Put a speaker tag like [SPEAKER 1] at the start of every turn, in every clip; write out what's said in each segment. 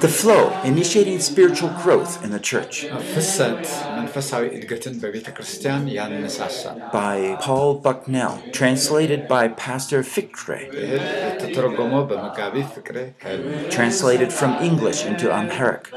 [SPEAKER 1] the flow, initiating spiritual growth in the church. By Paul Bucknell, translated by Pastor Fikre. Translated from English into Amharic.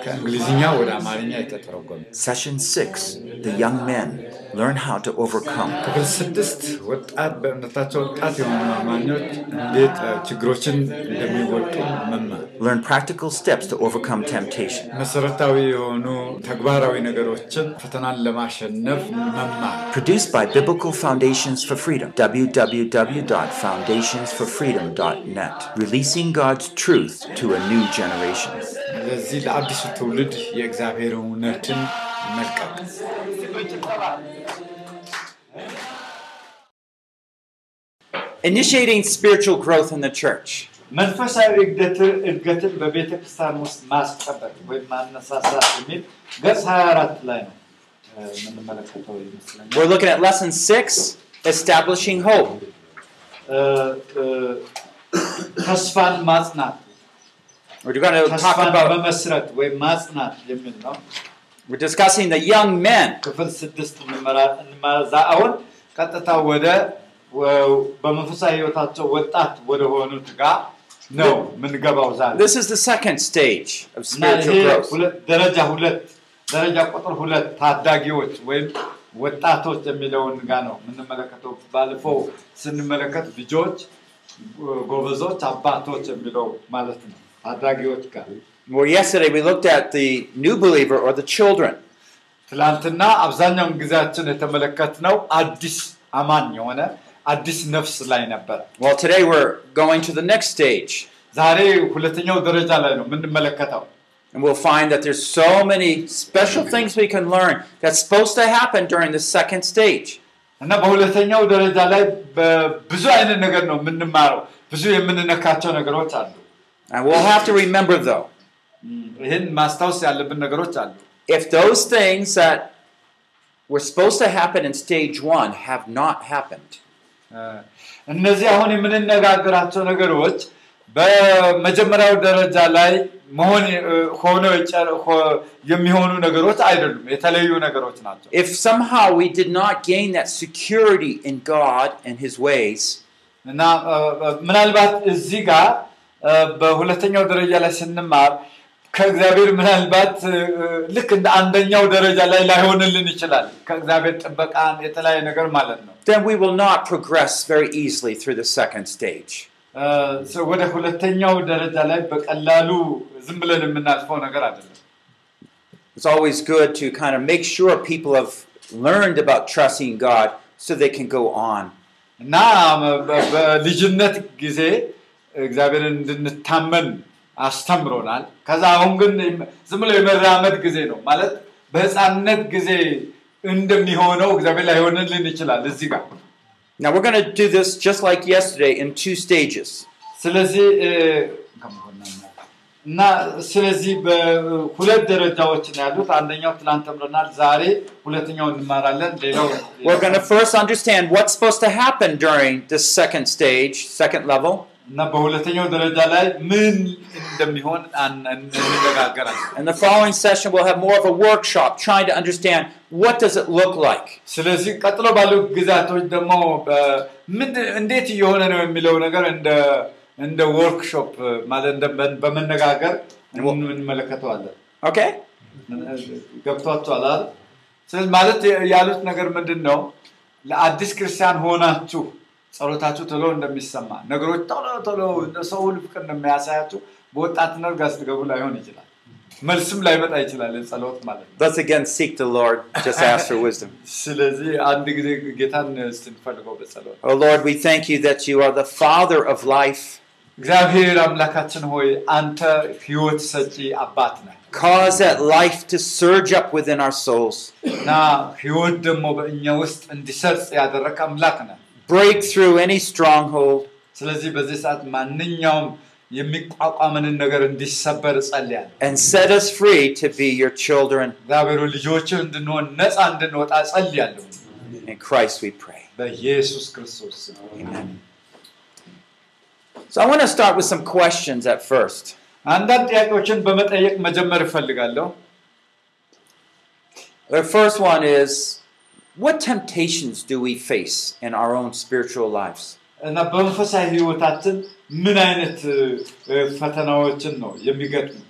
[SPEAKER 1] Session 6 The Young Men Learn How to Overcome.
[SPEAKER 2] ክፍል ስድስት ወጣት በእምነታቸው ወጣት የሆኑ አማኞች እንዴት እ፣ ችግሮችን እንደሚወጡ መማር
[SPEAKER 1] Learn practical steps to overcome temptation.
[SPEAKER 2] መሰረታዊ የሆኑ ተግባራዊ ነገሮችን ፈተናን ለማሸነፍ መማር
[SPEAKER 1] Produced by Biblical Foundations for Freedom, www.foundationsforfreedom.net, releasing God's truth to a new generation.
[SPEAKER 2] ለዚህ ለአዲሱ ትውልድ የእግዚአብሔር እውነትን መልቀቅ
[SPEAKER 1] Initiating spiritual growth in the church.
[SPEAKER 3] መንፈሳዊ እድገትን እድገትን በቤተ ክርስቲያን ውስጥ ማስጠበቅ ወይም ማነሳሳት የሚል ገጽ 24 ላይ ነው እ፣ የምንመለከተው ይመስለኛል።
[SPEAKER 1] We're looking at lesson six establishing hope.
[SPEAKER 3] እ፣ እ፣ ተስፋን ማጽናት
[SPEAKER 1] We're going to talk
[SPEAKER 3] ተስፋን
[SPEAKER 1] about,
[SPEAKER 3] መመስረት ወይም ማጽናት የሚል ነው።
[SPEAKER 1] we're discussing the young men.
[SPEAKER 3] ክፍል ስድስት እንመራ- እንመራ አሁን ቀጥታ ወደ ወ- በመንፈሳዊ ህይወታቸው ወጣት ወደ ሆኑት ጋር ነው የምንገባው ዛሬ።
[SPEAKER 1] This is the second stage of
[SPEAKER 3] እና ይሄ
[SPEAKER 1] spiritual growth.
[SPEAKER 3] ሁለት- ደረጃ ሁለት ደረጃ ቁጥር ሁለት ታዳጊዎች ወይም ወጣቶች የሚለውን ጋ ነው የምንመለከተው። ባለፈው ስንመለከት ልጆች፣ ጎበዞች፣ አባቶች የሚለው ማለት ነው። ታዳጊዎች ጋር
[SPEAKER 1] Well, yesterday we looked at the new believer or the children.
[SPEAKER 3] ትላንትና አብዛኛውን ጊዜያችን የተመለከትነው አዲስ አማኝ የሆነ አዲስ ነፍስ ላይ ነበረ።
[SPEAKER 1] Well, today we're going to the next stage.
[SPEAKER 3] ዛሬ ሁለተኛው ደረጃ ላይ ነው የምንመለከተው።
[SPEAKER 1] And we'll find that there's so many special things we can learn that's supposed to happen during the second stage.
[SPEAKER 3] እና በሁለተኛው ደረጃ ላይ በብዙ አይነት ነገር ነው የምንማረው። ብዙ የምንነካቸው ነገሮች አሉ።
[SPEAKER 1] And we'll have to remember though,
[SPEAKER 3] ይህን ማስታወስ ያለብን ነገሮች አሉ።
[SPEAKER 1] if those things that were supposed to happen in stage one have not happened,
[SPEAKER 3] እ፣ እነዚህ አሁን የምንነጋገራቸው ነገሮች በመጀመሪያው ደረጃ ላይ መሆን ሆነው የሚሆኑ ነገሮች አይደሉም፣ የተለዩ ነገሮች ናቸው።
[SPEAKER 1] if somehow we did not gain that security in God and His ways,
[SPEAKER 3] እና ምናልባት እዚህ ጋር በሁለተኛው ደረጃ ላይ ስንማር ከእግዚአብሔር ምናልባት እ፣ እ፣ ልክ እንደ አንደኛው ደረጃ ላይ ላይሆንልን ይችላል። ከእግዚአብሔር ጥበቃን የተለያየ ነገር ማለት ነው።
[SPEAKER 1] then we will not progress very easily through the second stage.
[SPEAKER 3] እ፣ ሰ- ወደ ሁለተኛው ደረጃ ላይ በቀላሉ ዝም ብለን የምናልፈው ነገር አይደለም።
[SPEAKER 1] It's always good to kind of make sure people have learned about trusting God so they can go on.
[SPEAKER 3] እና በ- በልጅነት ጊዜ እግዚአብሔርን እንድንታመን አስተምሮናል። ከዛ አሁን ግን ዝም ብሎ የመራመድ ጊዜ ነው ማለት በህፃንነት ጊዜ እንደሚሆነው እግዚአብሔር ላይሆንልን ይችላል እዚህ ጋር።
[SPEAKER 1] Now we're going to do this just like yesterday in two stages.
[SPEAKER 3] ስለዚህ እ፣ እና ስለዚህ በሁለት ደረጃዎች ነው ያሉት። አንደኛው ትናንት ተምረናል። ዛሬ ሁለተኛው እንማራለን። ሌላው
[SPEAKER 1] We're going to first understand what's supposed to happen during this second stage, second level,
[SPEAKER 3] እና በሁለተኛው ደረጃ ላይ ምን እንደሚሆን አን- እንነጋገራለን።
[SPEAKER 1] and the following session we'll have more of a workshop trying to understand what does it look like.
[SPEAKER 3] ስለዚህ ቀጥሎ ባሉ ጊዜያቶች ደግሞ በ- ምንድን- እንዴት እየሆነ ነው የሚለው ነገር እንደ እንደ ወርክሾፕ ማለት እንደ በ- በመነጋገር እንመለከተዋለን።
[SPEAKER 1] Okay?
[SPEAKER 3] ገብቷችኋል አይደል? ስለዚህ ማለት ያሉት ነገር ምንድን ነው? ለአዲስ ክርስቲያን ሆናችሁ ጸሎታችሁ ቶሎ እንደሚሰማ ነገሮች ቶሎ ቶሎ ሰው ሁሉ ፍቅር እንደሚያሳያችሁ በወጣትነት ጋር ስትገቡ ላይሆን ይችላል። መልስም ላይመጣ ይችላል ጸሎት ማለት ነው።
[SPEAKER 1] Let's again seek the Lord. Just ask for wisdom.
[SPEAKER 3] ስለዚህ አንድ ጊዜ ጌታን ስንፈልገው በጸሎት
[SPEAKER 1] Oh Lord, we thank you that you are the Father of life.
[SPEAKER 3] እግዚአብሔር አምላካችን ሆይ አንተ ህይወት ሰጪ አባት ነህ
[SPEAKER 1] Cause that life to surge up within our souls.
[SPEAKER 3] እና ህይወት ደግሞ በእኛ ውስጥ እንዲሰርጽ ያደረግ አምላክ ነህ።
[SPEAKER 1] Break through any stronghold.
[SPEAKER 3] ስለዚህ በዚህ ሰዓት ማንኛውም የሚቋቋመንን ነገር እንዲሰበር እጸልያለሁ።
[SPEAKER 1] and set us free to be your children.
[SPEAKER 3] እግዚአብሔር ሆይ ልጆችህ እንድንሆን ነፃ እንድንወጣ እጸልያለሁ።
[SPEAKER 1] In Christ we pray.
[SPEAKER 3] በኢየሱስ ክርስቶስ ስም።
[SPEAKER 1] Amen. So I want to start with some questions at first.
[SPEAKER 3] አንዳንድ ጥያቄዎችን በመጠየቅ መጀመር እፈልጋለሁ።
[SPEAKER 1] The first one is what temptations do we face in our own spiritual lives?
[SPEAKER 3] እና በመንፈሳዊ ህይወታችን ምን አይነት እ፣ እ፣ ፈተናዎችን ነው የሚገጥሙ?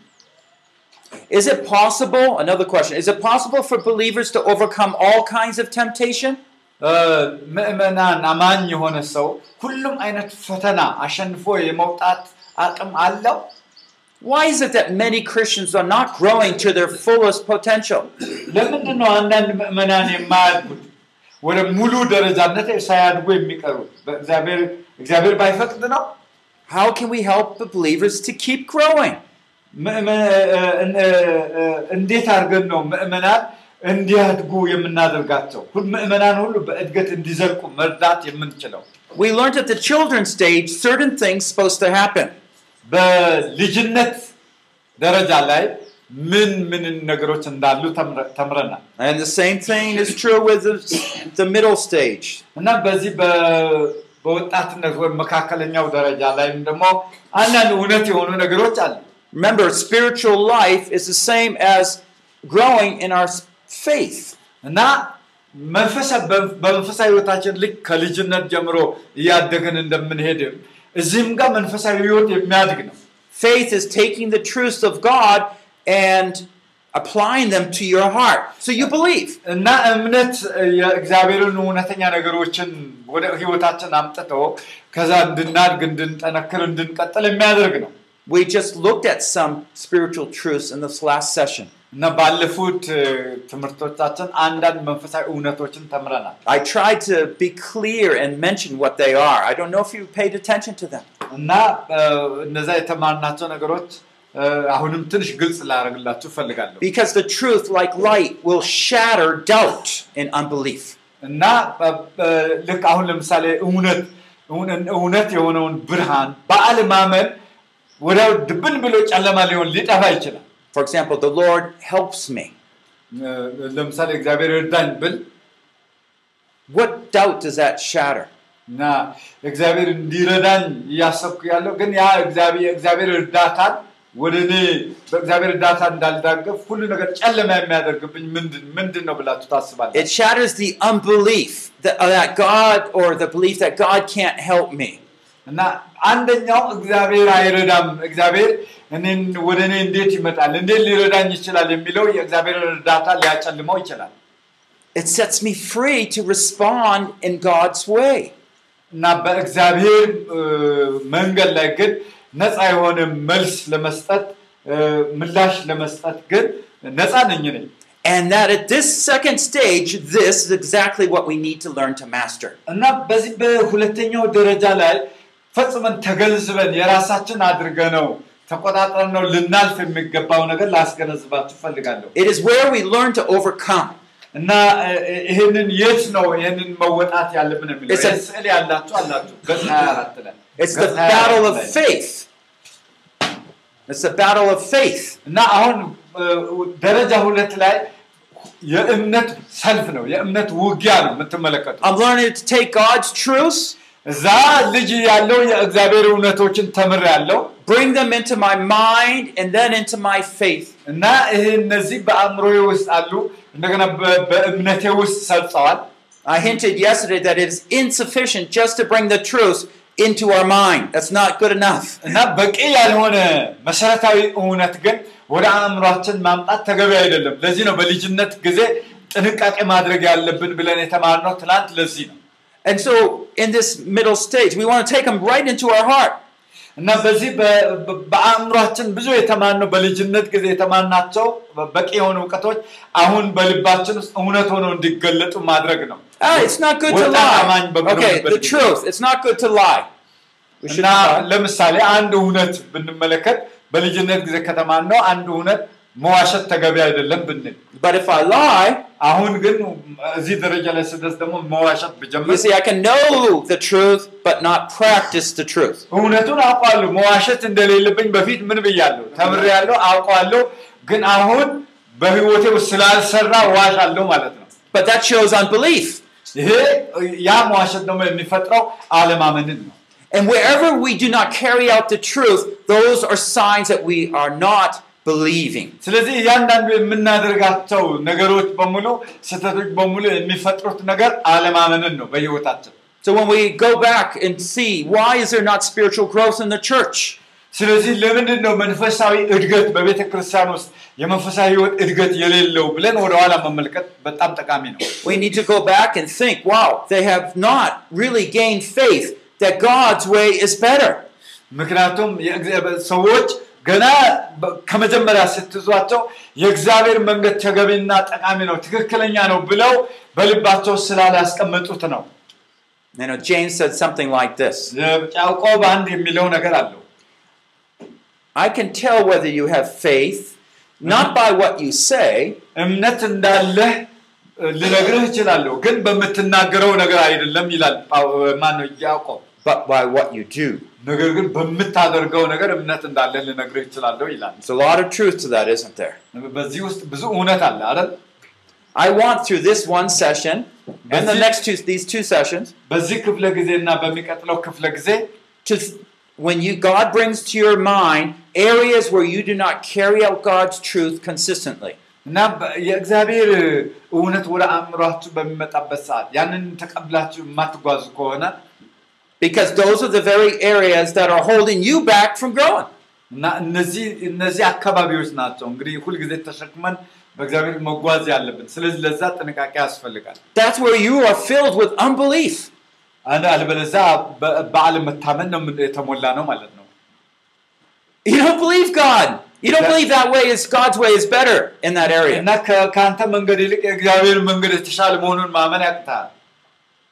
[SPEAKER 1] Is it possible, another question, is it possible for believers to overcome all kinds of temptation?
[SPEAKER 3] እ፣ ምዕመናን አማኝ የሆነ ሰው ሁሉም አይነት ፈተና አሸንፎ የመውጣት አቅም አለው?
[SPEAKER 1] Why is it that many Christians are not growing to their fullest potential?
[SPEAKER 3] ለምንድን ነው አንዳንድ ምዕመናን የማያድጉት ወደ ሙሉ ደረጃነት ሳያድጉ የሚቀሩት? በእግዚአብሔር እግዚአብሔር ባይፈቅድ ነው?
[SPEAKER 1] How can we help the believers to keep growing?
[SPEAKER 3] ምዕመ- እ- እ- እ- እንዴት አድርገን ነው ምዕመናን እንዲያድጉ የምናደርጋቸው? ሁል- ምዕመናን ሁሉ በእድገት እንዲዘልቁ መርዳት የምንችለው
[SPEAKER 1] We learned at the children's stage certain things supposed to happen.
[SPEAKER 3] በልጅነት ደረጃ ላይ ምን ምን ነገሮች እንዳሉ ተምረ- ተምረናል
[SPEAKER 1] And the same thing is true with the, the middle stage.
[SPEAKER 3] እና በዚህ በ- በወጣትነት ወይም መካከለኛው ደረጃ ላይም ደግሞ አንዳንድ እውነት የሆኑ ነገሮች አሉ።
[SPEAKER 1] Remember, spiritual life is the same as growing in our s- faith.
[SPEAKER 3] እና መንፈሳ- በ- በመንፈሳዊ ህይወታችን ልክ ከልጅነት ጀምሮ እያደግን እንደምንሄድም እዚህም ጋር መንፈሳዊ ህይወት የሚያድግ ነው።
[SPEAKER 1] Faith is taking the truths of God and applying them to your heart. So you believe.
[SPEAKER 3] እና እምነት የእግዚአብሔርን እውነተኛ ነገሮችን ወደ ህይወታችን አምጥቶ ከዛ እንድናድግ፣ እንድንጠነክር፣ እንድንቀጥል የሚያደርግ ነው
[SPEAKER 1] We just looked at some spiritual truths in this last session.
[SPEAKER 3] እና ባለፉት እ፣ ትምህርቶቻችን አንዳንድ መንፈሳዊ እውነቶችን ተምረናል
[SPEAKER 1] I tried to be clear and mention what they are. I don't know if you paid attention to them.
[SPEAKER 3] እና እ፣ እነዛ የተማርናቸው ነገሮች እ፣ አሁንም ትንሽ ግልጽ ላደርግላችሁ እፈልጋለሁ
[SPEAKER 1] Because the truth, like light, will shatter doubt and unbelief.
[SPEAKER 3] እና በ- በ- ልክ አሁን ለምሳሌ እውነት እውነ- እውነት የሆነውን ብርሃን በአለማመን ወዲያው ድብን ብሎ ጨለማ ሊሆን ሊጠፋ ይችላል።
[SPEAKER 1] For example, the Lord helps me.
[SPEAKER 3] እ፣ ለምሳሌ እግዚአብሔር እርዳኝ ብል
[SPEAKER 1] What doubt does that shatter?
[SPEAKER 3] እና እግዚአብሔር እንዲረዳኝ እያሰብኩ ያለው ግን ያ እግዚአብሔር እግዚአብሔር እርዳታን ወደ እኔ በእግዚአብሔር እርዳታ እንዳልዳገፍ ሁሉ ነገር ጨለማ የሚያደርግብኝ ምንድን ምንድን ነው ብላችሁ ታስባለህ?
[SPEAKER 1] It shatters the unbelief that, uh, that God or the belief that God can't help me.
[SPEAKER 3] እና አንደኛው እግዚአብሔር አይረዳም፣ እግዚአብሔር እኔን ወደ እኔ እንዴት ይመጣል፣ እንዴት ሊረዳኝ ይችላል የሚለው የእግዚአብሔርን እርዳታ ሊያጨልመው ይችላል።
[SPEAKER 1] It sets me free to respond in God's way.
[SPEAKER 3] እና በእግዚአብሔር እ፣ መንገድ ላይ ግን ነፃ የሆነ መልስ ለመስጠት እ፣ ምላሽ ለመስጠት ግን ነፃ ነኝ ነኝ
[SPEAKER 1] And that at this second stage, this is exactly what we need to learn to master.
[SPEAKER 3] እና በዚህ በሁለተኛው ደረጃ ላይ ፈጽመን ተገንዝበን የራሳችን አድርገ ነው ተቆጣጠር ነው ልናልፍ የሚገባው ነገር ላስገነዝባችሁ ፈልጋለሁ
[SPEAKER 1] It is where we learn to overcome.
[SPEAKER 3] እና እ፣ እ፣ ይህንን የት ነው ይህንን መወጣት ያለብን የሚለው
[SPEAKER 1] It's a-
[SPEAKER 3] ይህን ስዕል ያላችሁ አላችሁ ገጽ 24 ላይ
[SPEAKER 1] It's the
[SPEAKER 3] ገጽ 24
[SPEAKER 1] battle of
[SPEAKER 3] ላይ።
[SPEAKER 1] faith. It's the battle of faith.
[SPEAKER 3] እና አሁን እ፣ ደረጃ ሁለት ላይ የእምነት ሰልፍ ነው የእምነት ውጊያ ነው የምትመለከቱ
[SPEAKER 1] I'm learning to take God's truths,
[SPEAKER 3] እዛ ልጅ ያለው የእግዚአብሔር እውነቶችን ተምር ያለው
[SPEAKER 1] bring them into my mind, and then into my faith.
[SPEAKER 3] እና ይህ እነዚህ በአእምሮዬ ውስጥ አሉ እንደገና በእምነቴ ውስጥ ሰርጸዋል
[SPEAKER 1] I hinted yesterday that it is insufficient just to bring the truths into our mind. That's not good enough.
[SPEAKER 3] እና በቂ ያልሆነ መሰረታዊ እውነት ግን ወደ አእምሯችን ማምጣት ተገቢ አይደለም ለዚህ ነው በልጅነት ጊዜ ጥንቃቄ ማድረግ ያለብን ብለን የተማርነው ትናንት ለዚህ ነው
[SPEAKER 1] And so in this middle stage, we want to take them right into our heart.
[SPEAKER 3] እና በዚህ በአእምሯችን ብዙ የተማኑ በልጅነት ጊዜ የተማናቸው በቂ የሆኑ እውቀቶች አሁን በልባችን ውስጥ እውነት ሆነው እንዲገለጡ ማድረግ ነው።
[SPEAKER 1] ah,
[SPEAKER 3] እና ለምሳሌ አንድ እውነት ብንመለከት በልጅነት ጊዜ ከተማን ነው አንድ እውነት መዋሸት ተገቢ አይደለም ብንል
[SPEAKER 1] But if I lie,
[SPEAKER 3] አሁን ግን እዚህ ደረጃ ላይ ስደርስ ደግሞ መዋሸት
[SPEAKER 1] you
[SPEAKER 3] ብጀምር
[SPEAKER 1] see, I can know the truth, but not practice the truth.
[SPEAKER 3] እውነቱን አውቀዋለሁ መዋሸት እንደሌለብኝ በፊት ምን ብያለሁ ተምሬያለሁ አውቀዋለሁ ግን አሁን በህይወቴ ውስጥ ስላልሰራ ዋሻለሁ ማለት ነው
[SPEAKER 1] But that shows unbelief.
[SPEAKER 3] ይሄ ያ መዋሸት ደግሞ የሚፈጥረው አለማመንን ነው
[SPEAKER 1] And wherever we do not carry out the truth, those are signs that we are not believing.
[SPEAKER 3] ስለዚህ እያንዳንዱ የምናደርጋቸው ነገሮች በሙሉ ስህተቶች በሙሉ የሚፈጥሩት ነገር አለማመንን ነው በህይወታችን።
[SPEAKER 1] So when we go back and see why is there not spiritual growth in the church?
[SPEAKER 3] ስለዚህ ለምንድን ነው መንፈሳዊ እድገት በቤተ ክርስቲያን ውስጥ የመንፈሳዊ ህይወት እድገት የሌለው ብለን ወደኋላ መመልከት በጣም ጠቃሚ ነው።
[SPEAKER 1] We need to go back and think, wow, they have not really gained faith that God's way is better.
[SPEAKER 3] ምክንያቱም የእግዚአብሔር ሰዎች ገና ከመጀመሪያ ስትይዟቸው የእግዚአብሔር መንገድ ተገቢና ጠቃሚ ነው፣ ትክክለኛ ነው ብለው በልባቸው ስላላስቀመጡት ነው።
[SPEAKER 1] You know, James said something like this
[SPEAKER 3] ያዕቆብ አንድ የሚለው ነገር አለው።
[SPEAKER 1] I can tell whether you have faith not by what you say, but by what you do.
[SPEAKER 3] ነገር ግን በምታደርገው ነገር እምነት እንዳለህ ልነግርህ እችላለሁ ይላል።
[SPEAKER 1] There's a lot of truth to that, isn't there?
[SPEAKER 3] በዚህ ውስጥ ብዙ እውነት አለ አይደል?
[SPEAKER 1] I want through this one session and the
[SPEAKER 3] That's it.
[SPEAKER 1] next two these two sessions
[SPEAKER 3] በዚህ ክፍለ ጊዜና በሚቀጥለው ክፍለ ጊዜ
[SPEAKER 1] to when you God brings to your mind areas where you do not carry out God's truth consistently.
[SPEAKER 3] እና በ- የእግዚአብሔር እውነት ወደ አእምሯችሁ በሚመጣበት ሰዓት ያንን ተቀብላችሁ የማትጓዙ ከሆነ
[SPEAKER 1] Because those are the very areas that are holding you back from growing.
[SPEAKER 3] እና እነዚህ እነዚህ አካባቢዎች ናቸው እንግዲህ ሁልጊዜ ተሸክመን በእግዚአብሔር መጓዝ ያለብን። ስለዚህ ለዛ ጥንቃቄ ያስፈልጋል።
[SPEAKER 1] That's where you are filled with unbelief.
[SPEAKER 3] አንድ አልበለዚያ በ- በአለመታመን ነው የምን- የተሞላ ነው ማለት ነው።
[SPEAKER 1] You don't believe God. You don't
[SPEAKER 3] That-
[SPEAKER 1] believe that way is God's way is better in that area.
[SPEAKER 3] እና ከ- ከአንተ መንገድ ይልቅ የእግዚአብሔር መንገድ የተሻለ መሆኑን ማመን ያቅታል።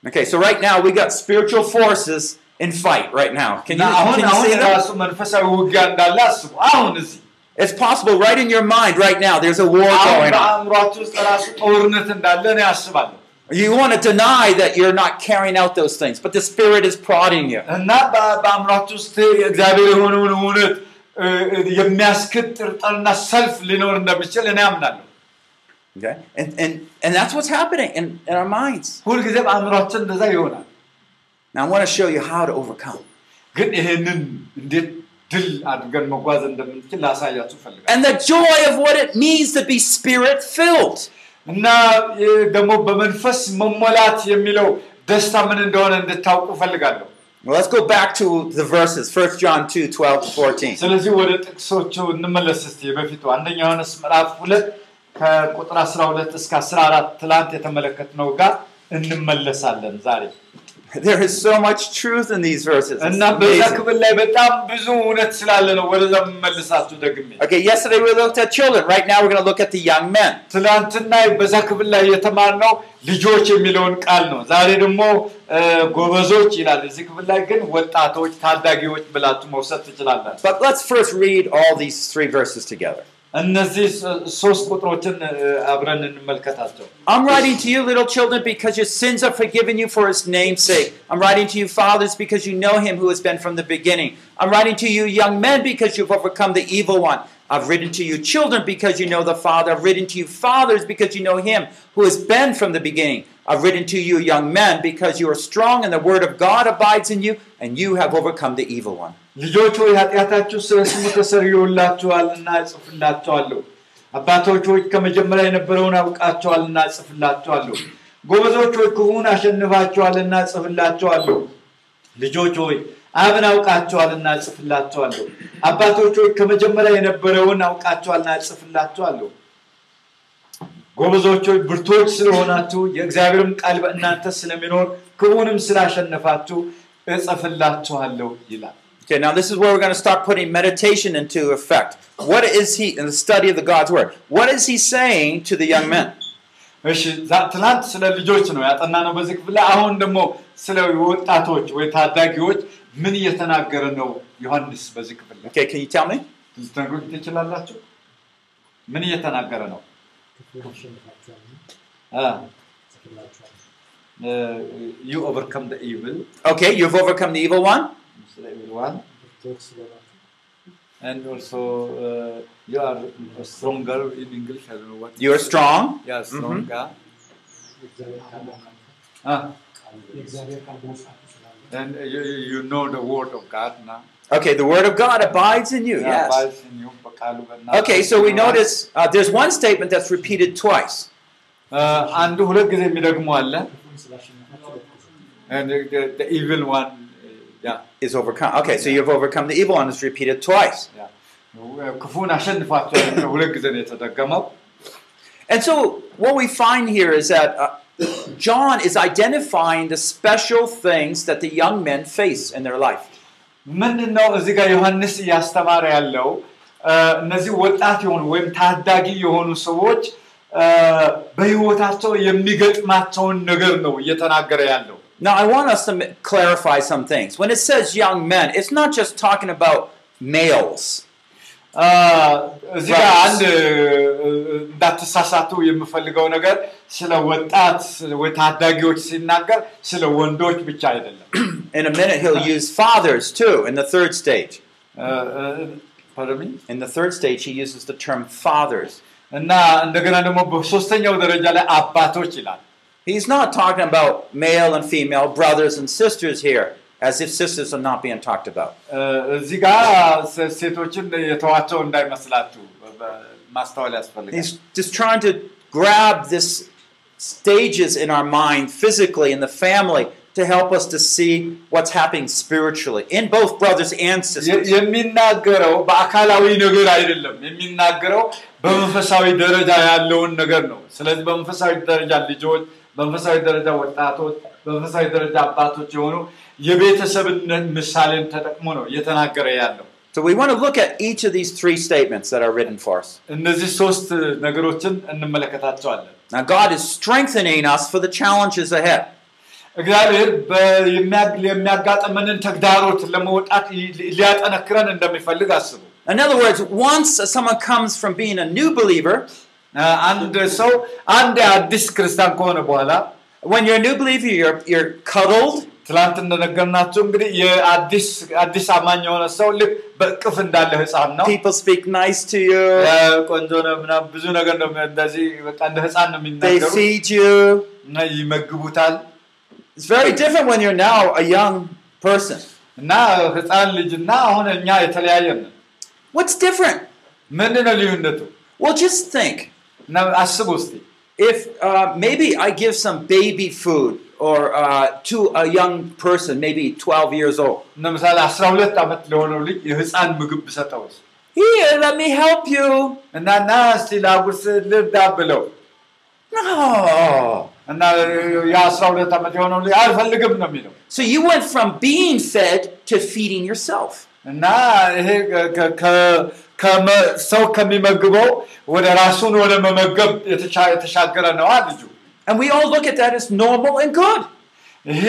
[SPEAKER 1] Okay, so right now we got spiritual forces in fight right now. Can
[SPEAKER 3] እና
[SPEAKER 1] you,
[SPEAKER 3] አሁን
[SPEAKER 1] can you
[SPEAKER 3] አሁን
[SPEAKER 1] see that?
[SPEAKER 3] ራሱ መንፈሳዊ ውጊያ እንዳለ አስቡ። አሁን እዚህ
[SPEAKER 1] It's possible right in your mind right now there's a war
[SPEAKER 3] አሁን
[SPEAKER 1] going on.
[SPEAKER 3] በአእምሯችሁ ውስጥ ራሱ ጦርነት እንዳለ እኔ አስባለሁ።
[SPEAKER 1] You want to deny that you're not carrying out those things, but the Spirit is prodding you.
[SPEAKER 3] እና በ- በአእምሯችሁ ውስጥ የእግዚአብሔር የሆነውን እውነት እ፣ እ፣ የሚያስክድ ጥርጠርና ሰልፍ ሊኖር እንደሚችል እኔ አምናለሁ።
[SPEAKER 1] Okay? And, and, and that's what's happening in, in our minds.
[SPEAKER 3] ሁልጊዜ በአእምሯችን እንደዛ ይሆናል።
[SPEAKER 1] Now I want to show you how to overcome.
[SPEAKER 3] ግን ይሄንን እንዴት ድል አድርገን መጓዝ እንደምንችል ላሳያችሁ ፈልጋለሁ።
[SPEAKER 1] And the joy of what it means to be Spirit filled.
[SPEAKER 3] እና ይህ ደግሞ በመንፈስ መሞላት የሚለው ደስታ ምን እንደሆነ እንድታውቁ ፈልጋለሁ።
[SPEAKER 1] Well, let's go back to the verses 1 John 2 12 to 14.
[SPEAKER 3] ስለዚህ ወደ ጥቅሶቹ እንመለስ እስቲ። በፊቱ አንደኛ ዮሐንስ ምዕራፍ ሁለት ከቁጥር 12 እስከ 14 ትላንት የተመለከትነው ጋር እንመለሳለን ዛሬ
[SPEAKER 1] There is so much truth in these verses. It's
[SPEAKER 3] እና በዛ
[SPEAKER 1] amazing.
[SPEAKER 3] ክፍል ላይ በጣም ብዙ እውነት ስላለ ነው ወደዛ የምመልሳችሁ ደግሜ።
[SPEAKER 1] Okay, yesterday we looked at children. Right now we're going to look at the young men.
[SPEAKER 3] ትናንትና በዛ ክፍል ላይ የተማርነው ልጆች የሚለውን ቃል ነው። ዛሬ ደግሞ እ፣ ጎበዞች ይላል። እዚህ ክፍል ላይ ግን ወጣቶች፣ ታዳጊዎች ብላችሁ መውሰድ ትችላላችሁ።
[SPEAKER 1] But let's first read all these three verses together.
[SPEAKER 3] እነዚህ ሶ- ሶስት ቁጥሮችን እ፣ አብረን እንመልከታቸው።
[SPEAKER 1] I'm writing to you, little children, because your sins are forgiven you for his name's sake. I'm writing to you, fathers, because you know him who has been from the beginning. I'm writing to you, young men, because you've overcome the evil one. I've written to you, children, because you know the Father. I've written to you, fathers, because you know him who has been from the beginning. I've written to you, young men, because you are strong and the word of God abides in you, and you have overcome the evil one.
[SPEAKER 3] ልጆች ሆይ ኃጢአታችሁ ስለ ስሙ ተሰርዮላችኋልና እጽፍላችኋለሁ። አባቶች ሆይ ከመጀመሪያ የነበረውን አውቃችኋልና እጽፍላችኋለሁ። ጎበዞች ሆይ ክፉን አሸንፋችኋልና እጽፍላችኋለሁ። ልጆች ሆይ አብን አውቃችኋልና እጽፍላችኋለሁ። አባቶች ሆይ ከመጀመሪያ የነበረውን አውቃችኋልና እጽፍላችኋለሁ። ጎበዞች ሆይ ብርቶች ስለሆናችሁ የእግዚአብሔርም ቃል በእናንተ ስለሚኖር ክፉንም ስላሸነፋችሁ እጽፍላችኋለሁ ይላል።
[SPEAKER 1] Okay, now this is where we're going to start putting meditation into effect. What is he, in the study of the God's Word, what is he saying to the young men?
[SPEAKER 3] እሺ ዛ- ትናንት ስለ ልጆች ነው ያጠናነው በዚህ ክፍል ላይ። አሁን ደግሞ ስለ ወጣቶች ወይ ታዳጊዎች ምን እየተናገረ ነው ዮሐንስ በዚህ ክፍል ላይ
[SPEAKER 1] Okay, can you tell me?
[SPEAKER 3] ልትነግሩኝ ትችላላችሁ? ምን እየተናገረ ነው? ዩ ኦቨርካም ደ ኢቭል
[SPEAKER 1] Okay, you've overcome the evil one.
[SPEAKER 3] for everyone. And also, uh, you are a strong girl in English. I don't know what.
[SPEAKER 1] You are strong.
[SPEAKER 3] Yeah, strong
[SPEAKER 4] girl. Mm-hmm.
[SPEAKER 3] Ah. You, you know the word of God now.
[SPEAKER 1] Okay, the word of God abides in you. Yes.
[SPEAKER 3] In you.
[SPEAKER 1] Okay, so we notice uh, there's one statement that's repeated twice.
[SPEAKER 3] Uh, and the, the evil one yeah,
[SPEAKER 1] Is overcome. Okay, so you've overcome the evil one. It's repeated twice.
[SPEAKER 3] yeah. ክፉን አሸንፋቸዋል የሚለው ሁለት ጊዜ ነው የተደገመው
[SPEAKER 1] And so what we find here is that uh, John is identifying the special things that the young men face in their life.
[SPEAKER 3] ምንድን ነው እዚህ ጋር ዮሐንስ እያስተማረ ያለው እ፣ እነዚህ ወጣት የሆኑ ወይም ታዳጊ የሆኑ ሰዎች እ፣ በህይወታቸው የሚገጥማቸውን ነገር ነው እየተናገረ ያለው
[SPEAKER 1] Now, I want us to m- clarify some things. When it says young men, it's not just talking about males.
[SPEAKER 3] እ፣ እዚህ ጋር አንድ እ፣ እንዳትሳሳቱ የምፈልገው ነገር ስለ ወጣት ወይ ታዳጊዎች ሲናገር ስለ ወንዶች ብቻ አይደለም
[SPEAKER 1] In a minute, he'll use fathers too in the third stage.
[SPEAKER 3] እ፣ እ፣ pardon me?
[SPEAKER 1] In the third stage, he uses the term fathers.
[SPEAKER 3] እና እንደገና ደግሞ በሶስተኛው ደረጃ ላይ አባቶች ይላል
[SPEAKER 1] He's not talking about male and female brothers and sisters here, as if sisters are not being talked about.
[SPEAKER 3] እ፣ እዚህ ጋር ሴ- ሴቶችን የተዋቸው እንዳይመስላችሁ በ- ማስተዋል ያስፈልጋል
[SPEAKER 1] He's just trying to grab this stages in our mind physically in the family to help us to see what's happening spiritually in both brothers and
[SPEAKER 3] የ-
[SPEAKER 1] sisters.
[SPEAKER 3] የሚናገረው በአካላዊ ነገር አይደለም የሚናገረው በመንፈሳዊ ደረጃ ያለውን ነገር ነው ስለዚህ በመንፈሳዊ ደረጃ ልጆች በመንፈሳዊ ደረጃ ወጣቶች በመንፈሳዊ ደረጃ አባቶች የሆኑ የቤተሰብነት ምሳሌን ተጠቅሞ ነው እየተናገረ ያለው
[SPEAKER 1] So we want to look at each of these three statements that are written for us.
[SPEAKER 3] እነዚህ ሶስት ነገሮችን እንመለከታቸዋለን
[SPEAKER 1] Now God is strengthening us for the challenges ahead.
[SPEAKER 3] እግዚአብሔር በ- የሚያ- የሚያጋጥመንን ተግዳሮት ለመውጣት ሊ- ሊያጠነክረን እንደሚፈልግ አስቡ
[SPEAKER 1] In other words, once someone comes from being a new believer,
[SPEAKER 3] አ- አንድ ሰው አንድ አዲስ ክርስቲያን ከሆነ በኋላ
[SPEAKER 1] when you're a new believer, you're, you're cuddled,
[SPEAKER 3] ትላንት እንደነገርናቸው እንግዲህ የአዲስ አዲስ አማኝ የሆነ ሰው ልክ በእቅፍ እንዳለ ህፃን ነው
[SPEAKER 1] people speak nice to you,
[SPEAKER 3] አ፣ ቆንጆ ነው ምናምን ብዙ ነገር ነው እንደዚህ በቃ እንደ ህፃን ነው
[SPEAKER 1] they
[SPEAKER 3] የሚናገሩ
[SPEAKER 1] feed you.
[SPEAKER 3] እና ይመግቡታል
[SPEAKER 1] It's very different when you're now a young person.
[SPEAKER 3] እና ህፃን ልጅ እና አሁን እኛ የተለያየን ነን።
[SPEAKER 1] What's different?
[SPEAKER 3] ምንድን ነው ልዩነቱ
[SPEAKER 1] Well, just think.
[SPEAKER 3] на особости.
[SPEAKER 1] If uh, maybe I give some baby food or uh, to a young person, maybe 12 years old. Here, let me help you. No. So you went from being fed to feeding yourself.
[SPEAKER 3] እና ይሄ ከ- ከ- ከመ- ሰው ከሚመግበው ወደ ራሱን ወደ መመገብ የተሻ- የተሻገረ ነዋ ልጁ
[SPEAKER 1] And we all look at that as normal and good.
[SPEAKER 3] ይሄ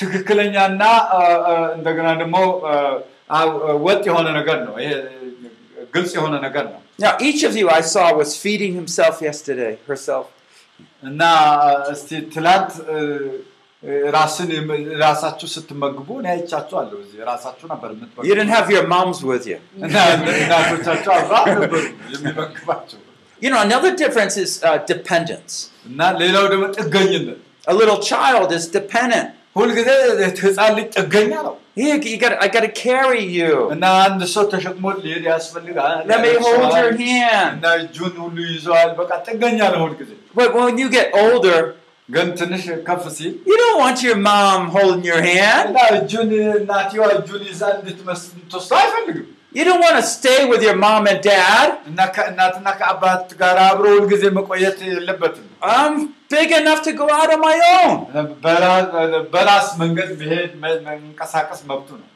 [SPEAKER 3] ትክክለኛና አ፣ አ፣ እንደገና ደግሞ አ፣ አ፣ ወጥ የሆነ ነገር ነው ይሄ ግልጽ የሆነ ነገር ነው
[SPEAKER 1] Now, each of you I saw was feeding himself yesterday, herself.
[SPEAKER 3] እና እስቲ ትላንት እ፣ እ፣ ራስን የም- ራሳችሁ ስትመግቡ እኔ አይቻችኋለሁ እዚህ ራሳችሁ ነበር
[SPEAKER 1] You
[SPEAKER 3] የምትመግቡ
[SPEAKER 1] didn't have your moms with you.
[SPEAKER 3] እና እናቶቻቸው አብራ ነበሩ የሚመግባቸው
[SPEAKER 1] You know, another difference is uh, dependence.
[SPEAKER 3] እና ሌላው ደግሞ ጥገኝነት
[SPEAKER 1] A little child is dependent.
[SPEAKER 3] ሁልጊዜ ህፃን ልጅ ጥገኛ ነው
[SPEAKER 1] Here, you got, I got to carry you.
[SPEAKER 3] እና አንድ ሰው ተሸክሞት ሊሄድ ያስፈልጋል
[SPEAKER 1] Let me hold your
[SPEAKER 3] እና
[SPEAKER 1] hand.
[SPEAKER 3] እጁን ሁሉ ይዘዋል በቃ ጥገኛ ነው ሁልጊዜ
[SPEAKER 1] But when you get older,
[SPEAKER 3] ግን ትንሽ ከፍ ሲል
[SPEAKER 1] you don't want your mom holding your hand.
[SPEAKER 3] እና እጁን እናትዋ እጁን ይዛ እንድትወስደው አይፈልግም
[SPEAKER 1] You don't want to stay with your mom and dad.
[SPEAKER 3] እና ከእናትና ከአባት ጋር አብሮ ሁልጊዜ መቆየት የለበትም
[SPEAKER 1] I'm big enough to go out on my own.
[SPEAKER 3] በራ- በራስ መንገድ መሄድ መ- መንቀሳቀስ መብቱ ነው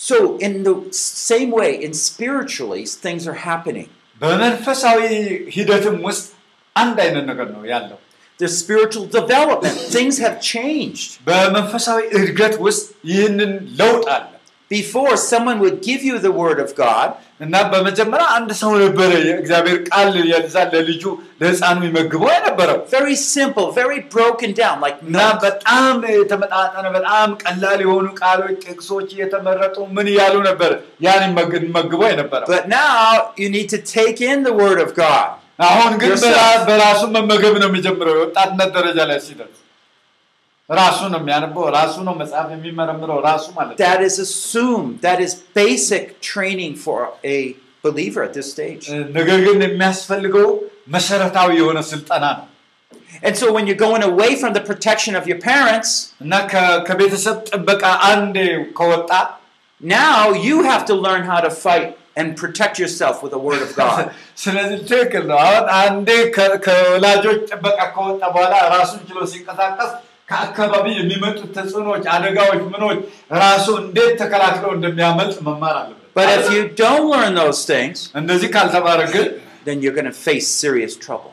[SPEAKER 1] So, in the same way, in spiritually, things are happening.
[SPEAKER 3] በመንፈሳዊ ሂደትም ውስጥ አንድ አይነት ነገር ነው ያለው
[SPEAKER 1] There's spiritual development. Things have changed.
[SPEAKER 3] በመንፈሳዊ እድገት ውስጥ ይህንን ለውጥ አለ
[SPEAKER 1] Before, someone would give you the word of God,
[SPEAKER 3] እና በመጀመሪያ አንድ ሰው ነበረ የእግዚአብሔር ቃል የዛ ለልጁ ለህፃኑ ይመግበው የነበረው
[SPEAKER 1] very simple, very broken down, like
[SPEAKER 3] እና
[SPEAKER 1] milk.
[SPEAKER 3] በጣም የተመጣጠነ በጣም ቀላል የሆኑ ቃሎች ጥቅሶች እየተመረጡ ምን እያሉ ነበር ያን ይመግ- ይመግበው የነበረው
[SPEAKER 1] But now you need to take in the word of God.
[SPEAKER 3] አሁን ግን
[SPEAKER 1] Yourself.
[SPEAKER 3] በራ- በራሱ መመገብ ነው የሚጀምረው የወጣትነት ደረጃ ላይ ሲደርስ ራሱ ነው የሚያነበው፣ ራሱ ነው መጽሐፍ የሚመረምረው ራሱ ማለት ነው።
[SPEAKER 1] That is assumed. That is basic training for a believer at this stage.
[SPEAKER 3] ነገር ግን የሚያስፈልገው መሰረታዊ የሆነ ስልጠና ነው
[SPEAKER 1] And so when you're going away from the protection of your parents,
[SPEAKER 3] እና ከ- ከቤተሰብ ጥበቃ አንዴ ከወጣ
[SPEAKER 1] now you have to learn how to fight and protect yourself with the word of God.
[SPEAKER 3] ስለዚህ ትክክል ነው። አሁን አንዴ ከ- ከወላጆች ጥበቃ ከወጣ በኋላ ራሱን ችሎ ሲንቀሳቀስ ከአካባቢ የሚመጡት ተጽዕኖች፣ አደጋዎች፣ ምኖች ራሱ እንዴት ተከላክለው እንደሚያመልጥ መማር አለበት።
[SPEAKER 1] But if you don't learn those things,
[SPEAKER 3] እንደዚህ ካልተማረ ግን
[SPEAKER 1] then you're going to face serious trouble.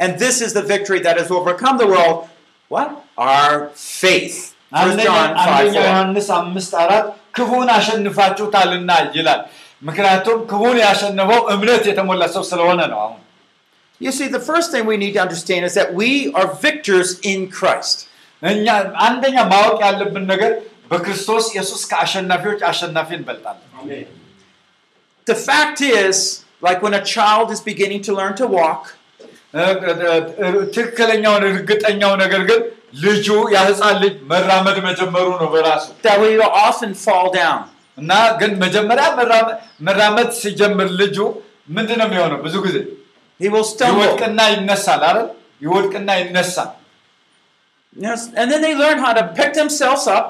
[SPEAKER 1] and this is the victory that has overcome the world. What? Our faith. First
[SPEAKER 3] አንደኛ
[SPEAKER 1] John 5
[SPEAKER 3] አንደኛ
[SPEAKER 1] 4.
[SPEAKER 3] ዮሐንስ አምስት አራት ክፉን አሸንፋችሁታልና ይላል። ምክንያቱም ክፉን ያሸነፈው እምነት የተሞላ ሰው ስለሆነ ነው። አሁን
[SPEAKER 1] You see, the first thing we need to understand is that we are victors in Christ.
[SPEAKER 3] እኛ አንደኛ ማወቅ ያለብን ነገር በክርስቶስ ኢየሱስ ከአሸናፊዎች አሸናፊ እንበልጣለን።
[SPEAKER 1] The fact is, like when a child is beginning to learn to walk,
[SPEAKER 3] ትክክለኛውን እርግጠኛው ነገር ግን ልጁ የህፃን ልጅ መራመድ መጀመሩ ነው በራሱ
[SPEAKER 1] that we will often fall down.
[SPEAKER 3] እና ግን መጀመሪያ መራመ- መራመድ ሲጀምር ልጁ ምንድን ነው የሚሆነው? ብዙ ጊዜ. ይወድቅና ይነሳል አይደል? ይወድቅና ይነሳል።
[SPEAKER 1] Yes, and then they learn how to pick themselves up,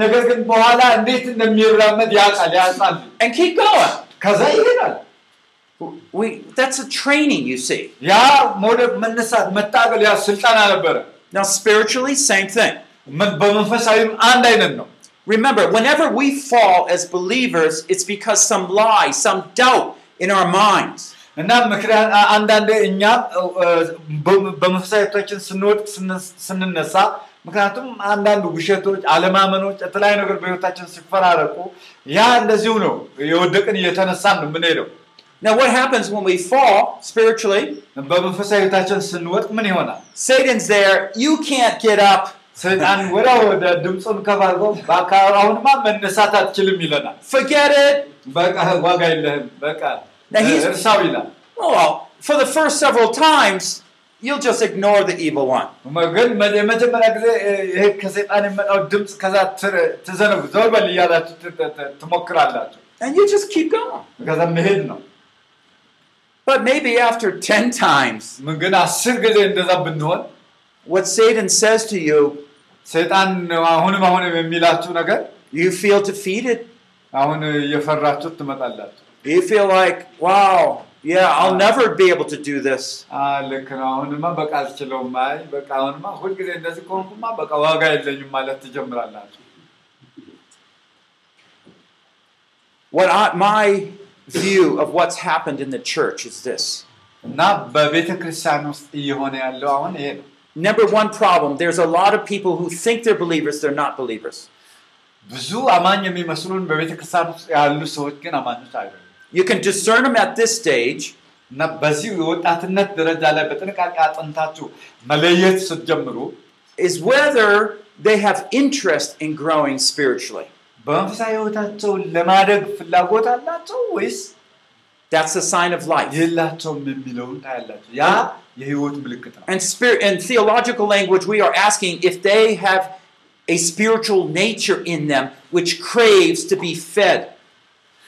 [SPEAKER 3] ነገር ግን- በኋላ እንዴት እንደሚራመድ ያውቃል ያ ህፃን ልጅ።
[SPEAKER 1] and keep going.
[SPEAKER 3] ከዛ ይሄዳል።
[SPEAKER 1] We, that's a training, you see.
[SPEAKER 3] ያ መውደቅ፣ መነሳት፣ መታገል ያ ስልጠና ነበረ።
[SPEAKER 1] Now, spiritually, same thing.
[SPEAKER 3] ምን- በመንፈሳዊም አንድ አይነት ነው።
[SPEAKER 1] Remember, whenever we fall as believers, it's because some lie, some doubt in our minds.
[SPEAKER 3] እና ምክንያት አ- አንዳንዴ እኛም እ፣ እ፣ በ- በመንፈሳዊቶችን ስንወድቅ ስን- ስንነሳ ምክንያቱም አንዳንድ ውሸቶች፣ አለማመኖች፣ የተለያዩ ነገር በህይወታችን ሲፈራረቁ ያ እንደዚሁ ነው። የወደቅን እየተነሳን ነው የምንሄደው።
[SPEAKER 1] now, what happens when we fall spiritually? Satan's there. You can't get up. Forget it. Now he's,
[SPEAKER 3] well,
[SPEAKER 1] oh, for the first several times, you'll just ignore the evil one. And you just keep going.
[SPEAKER 3] ከዛ መሄድ ነው።
[SPEAKER 1] But maybe after 10 times,
[SPEAKER 3] ምን ግን አስር ጊዜ እንደዛ ብንሆን
[SPEAKER 1] what Satan says to you,
[SPEAKER 3] ሰይጣን አሁንም አሁንም የሚላችሁ ነገር
[SPEAKER 1] you feel defeated.
[SPEAKER 3] አሁን እየፈራችሁ ትመጣላችሁ።
[SPEAKER 1] You feel like, wow, yeah, I'll never be able to do this.
[SPEAKER 3] አ፣ ልክ ነው። አሁንማ በቃ አልችለውም። አይ በቃ አሁንማ ሁልጊዜ እንደዚህ ከሆንኩማ በቃ ዋጋ የለኝም ማለት ትጀምራላችሁ።
[SPEAKER 1] What I, my view of what's happened in the church is this. Number one problem there's a lot of people who think they're believers, they're not believers. You can discern them at this stage. Is whether they have interest in growing spiritually.
[SPEAKER 3] በመንፈሳዊ ህይወታቸው ለማደግ ፍላጎት አላቸው ወይስ
[SPEAKER 1] That's a sign of life.
[SPEAKER 3] የላቸውም የሚለውን ታያላችሁ። ያ የህይወት ምልክት ነው።
[SPEAKER 1] And spirit in theological language, we are asking if they have a spiritual nature in them which craves to be fed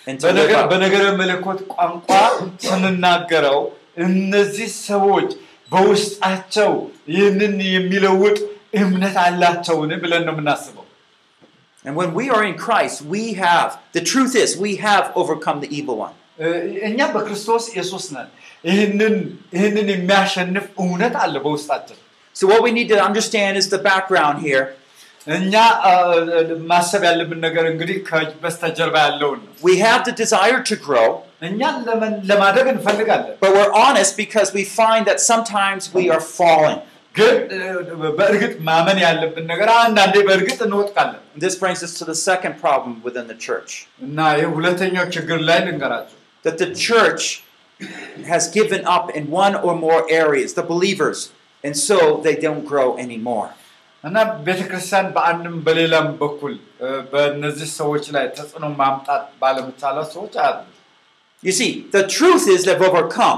[SPEAKER 1] and to live And when we are in Christ, we have, the truth is, we have overcome the evil one.
[SPEAKER 3] እ፣ እኛ በክርስቶስ ኢየሱስ ነን። ይህንን ይህንን የሚያሸንፍ እውነት አለ በውስጣችን።
[SPEAKER 1] So, what we need to understand is the background here.
[SPEAKER 3] እኛ አ፣ ማሰብ ያለብን ነገር እንግዲህ ከበስተጀርባ ያለውን ነው።
[SPEAKER 1] We have the desire to grow,
[SPEAKER 3] እኛን ለመን- ለማደግ እንፈልጋለን።
[SPEAKER 1] but we're honest because we find that sometimes we are falling.
[SPEAKER 3] ግን እ፣ በእርግጥ ማመን ያለብን ነገር አንዳንዴ በእርግጥ እንወጥቃለን
[SPEAKER 1] And this brings us to the second problem within the church
[SPEAKER 3] እና ይህ ሁለተኛው ችግር ላይ ልንገራቸው
[SPEAKER 1] that the church has given up in one or more areas, the believers, and so they don't grow anymore.
[SPEAKER 3] እና ቤተክርስቲያን በአንድም በሌላም በኩል እ፣ በእነዚህ ሰዎች ላይ ተጽዕኖ ማምጣት ባለመቻሏ ሰዎች አሉ
[SPEAKER 1] You see, the truth is they've overcome,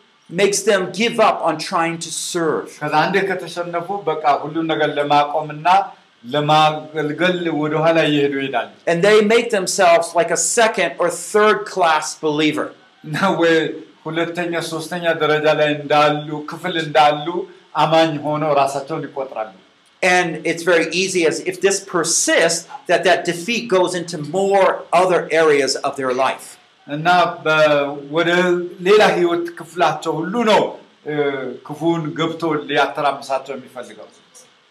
[SPEAKER 1] makes them give up on trying to serve.
[SPEAKER 3] ከዛ አንዴ ከተሸነፉ በቃ ሁሉን ነገር ለማቆምና ለማገልገል ወደኋላ እየሄዱ ይሄዳሉ
[SPEAKER 1] And they make themselves like a second or third class believer.
[SPEAKER 3] እና ወይ ሁለተኛ ሶስተኛ ደረጃ ላይ እንዳሉ ክፍል እንዳሉ አማኝ ሆነው ራሳቸውን ይቆጥራሉ
[SPEAKER 1] And it's very easy as if this persists that that defeat goes into more other areas of their life.
[SPEAKER 3] እና በ- ወደ ሌላ ህይወት ክፍላቸው ሁሉ ነው እ፣ ክፉን ገብቶ ሊያተራምሳቸው የሚፈልገው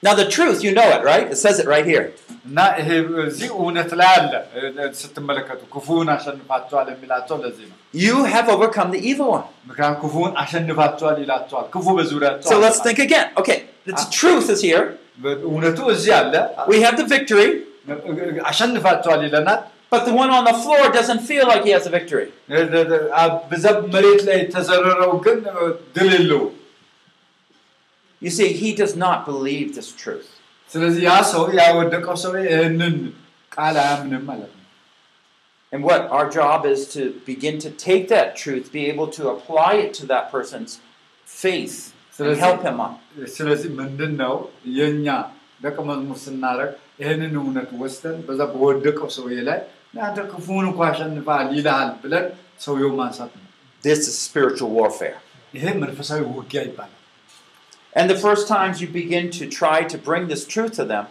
[SPEAKER 1] Now the truth, you know it, right? It says it right here.
[SPEAKER 3] እና ይሄ እዚህ እውነት ላይ አለ እ፣ ስትመለከቱ ክፉን አሸንፋቸዋል የሚላቸው ለዚህ ነው
[SPEAKER 1] You have overcome the evil one.
[SPEAKER 3] ምክንያቱም ክፉን አሸንፋቸዋል ይላቸዋል ክፉ በዙሪያቸው
[SPEAKER 1] So let's
[SPEAKER 3] አለ።
[SPEAKER 1] think again. Okay, the truth is here.
[SPEAKER 3] እውነቱ እዚህ አለ
[SPEAKER 1] We have the victory,
[SPEAKER 3] አሸንፋቸዋል ይለናል
[SPEAKER 1] but the one on the floor doesn't feel like he has a victory.
[SPEAKER 3] በዛ መሬት ላይ የተዘረረው ግን ድል የለው
[SPEAKER 1] You see, he does not believe this truth.
[SPEAKER 3] ስለዚህ ያ ሰው ያወደቀው ሰው ይህንን ቃል አያምንም ማለት ነው
[SPEAKER 1] And what our job is to begin to take that truth, be able to apply it to that person's faith, and help him on.
[SPEAKER 3] ስለዚህ ምንድን ነው የእኛ ደቀ መዝሙር ስናደርግ ይህንን እውነት ወስደን በዛ በወደቀው ሰውዬ ላይ አንተ ክፉን እንኳ አሸንፈሃል ይልሃል ብለን ሰውየው ማንሳት ነው
[SPEAKER 1] This is spiritual warfare.
[SPEAKER 3] ይሄ መንፈሳዊ ውጊያ ይባላል
[SPEAKER 1] And the first times you begin to try to bring this truth to them,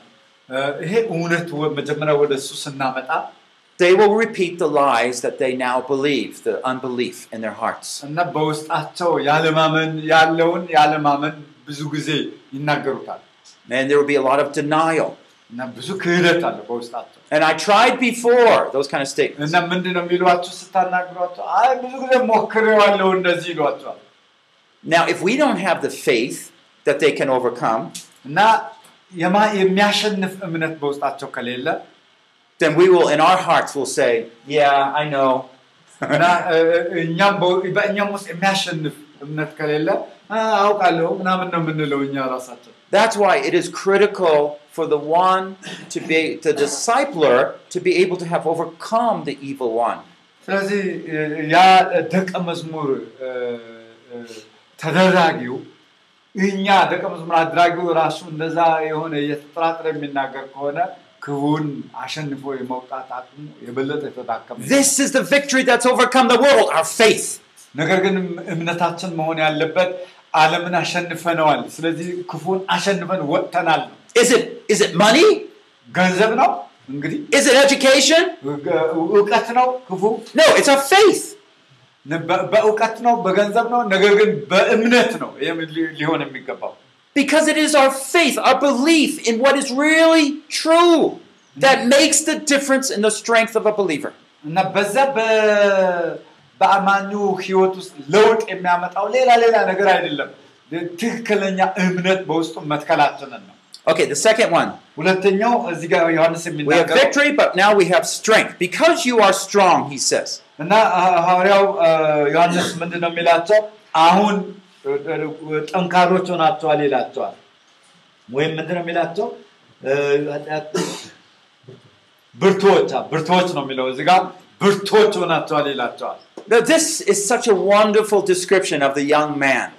[SPEAKER 3] እ፣ ይሄ እውነት ወ- መጀመሪያ ወደ እሱ ስናመጣ
[SPEAKER 1] they will repeat the lies that they now believe, the unbelief in their hearts.
[SPEAKER 3] እና በውስጣቸው ያለማመን ያለውን ያለማመን ብዙ ጊዜ ይናገሩታል
[SPEAKER 1] And there will be a lot of denial.
[SPEAKER 3] እና ብዙ ክህደት አለ በውስጣቸው
[SPEAKER 1] And I tried before those kind of statements.
[SPEAKER 3] እና ምንድን ነው የሚሏቸው ስታናግሯቸው አይ ብዙ ጊዜ ሞክሬዋለሁ እንደዚህ ይሏቸዋል
[SPEAKER 1] Now, if we don't have the faith that they can overcome,
[SPEAKER 3] እና የማ- የሚያሸንፍ እምነት በውስጣቸው ከሌለ
[SPEAKER 1] then we will, in our hearts, will say, Yeah, I know.
[SPEAKER 3] እና እ፣ እ፣ እኛም በው- በእኛም ውስጥ የሚያሸንፍ እምነት ከሌለ "አ፣ አውቃለሁ ምናምን ነው የምንለው እኛ ራሳቸው
[SPEAKER 1] That's why it is critical for the one to be, the discipler, to be able to have overcome the evil one.
[SPEAKER 3] ስለዚህ እ፣ ያ ደቀ መዝሙር እ፣ እ፣ ተደራጊው እኛ ደቀ መዝሙር አድራጊው ራሱ እንደዛ የሆነ እየተጠራጠረ የሚናገር ከሆነ ክቡን አሸንፎ የመውጣት አቅሙ የበለጠ የተዳከመ ይሆናል።
[SPEAKER 1] This is the victory that's overcome the world, our faith.
[SPEAKER 3] ነገር ግን እምነታችን መሆን ያለበት ዓለምን አሸንፈነዋል። ስለዚህ ክፉን አሸንፈን ወጥተናል ነው።
[SPEAKER 1] Is it, is it money?
[SPEAKER 3] ገንዘብ ነው እንግዲህ
[SPEAKER 1] Is it education?
[SPEAKER 3] እውቀት ነው ክፉ
[SPEAKER 1] No, it's our faith.
[SPEAKER 3] በ- በእውቀት ነው በገንዘብ ነው ነገር ግን በእምነት ነው ይህም ሊ- ሊሆን የሚገባው
[SPEAKER 1] Because it is our faith, our belief in what is really true, that makes the difference in the strength of a believer.
[SPEAKER 3] እና በዛ በ- በአማኙ ህይወት ውስጥ ለውጥ የሚያመጣው ሌላ ሌላ ነገር አይደለም ትክክለኛ እምነት በውስጡ መትከላችንን ነው
[SPEAKER 1] Okay, the second one. We have victory, but now we have strength. Because you are strong, he says.
[SPEAKER 3] ጠንካሮች ሆናቸዋል ይላቸዋል ወይም ነው የሚላቸው የሚለው እዚህ ጋር
[SPEAKER 1] Now, this is such a wonderful description of the young man.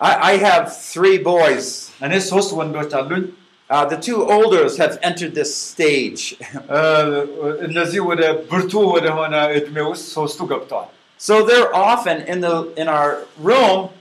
[SPEAKER 1] I, I have three boys. Uh, the two olders have entered this stage. so they're often in, the, in our room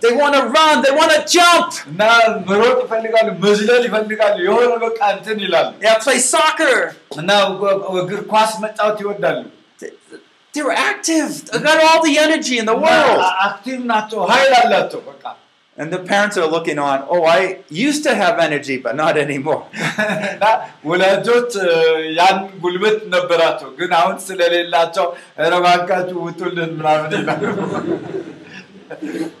[SPEAKER 1] They want to run, they want to jump. Yeah, play soccer.
[SPEAKER 3] They
[SPEAKER 1] were active. They got all the energy in the world.
[SPEAKER 3] አክቲቭ ናቸው ኃይል አላቸው በቃ
[SPEAKER 1] And the parents are looking on, oh, I used to have energy, but not anymore.
[SPEAKER 3] እና ወላጆች እ፣ ያን ጉልበት ነበራቸው ግን አሁን ስለሌላቸው ኧረ እባካችሁ ውጡልን ምናምን ይላሉ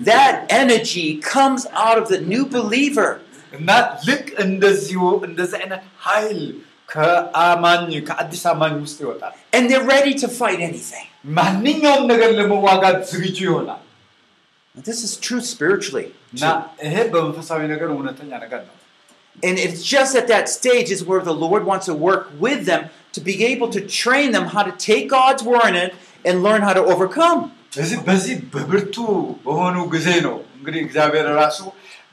[SPEAKER 1] That energy comes out of the new believer.
[SPEAKER 3] እና ልክ እንደዚሁ እንደዚህ አይነት ኃይል ከአማኝ ከአዲስ አማኝ ውስጥ ይወጣል
[SPEAKER 1] And they're ready to fight anything.
[SPEAKER 3] ማንኛውም ነገር ለመዋጋት ዝግጁ ይሆናል
[SPEAKER 1] This is true spiritually.
[SPEAKER 3] እና ይሄ በመንፈሳዊ ነገር እውነተኛ ነገር ነው
[SPEAKER 1] And it's just at that stage is where the Lord wants to work with them to be able to train them how to take God's word in and learn how to overcome.
[SPEAKER 3] ስለዚህ በዚህ በብርቱ በሆኑ ጊዜ ነው እንግዲህ እግዚአብሔር ራሱ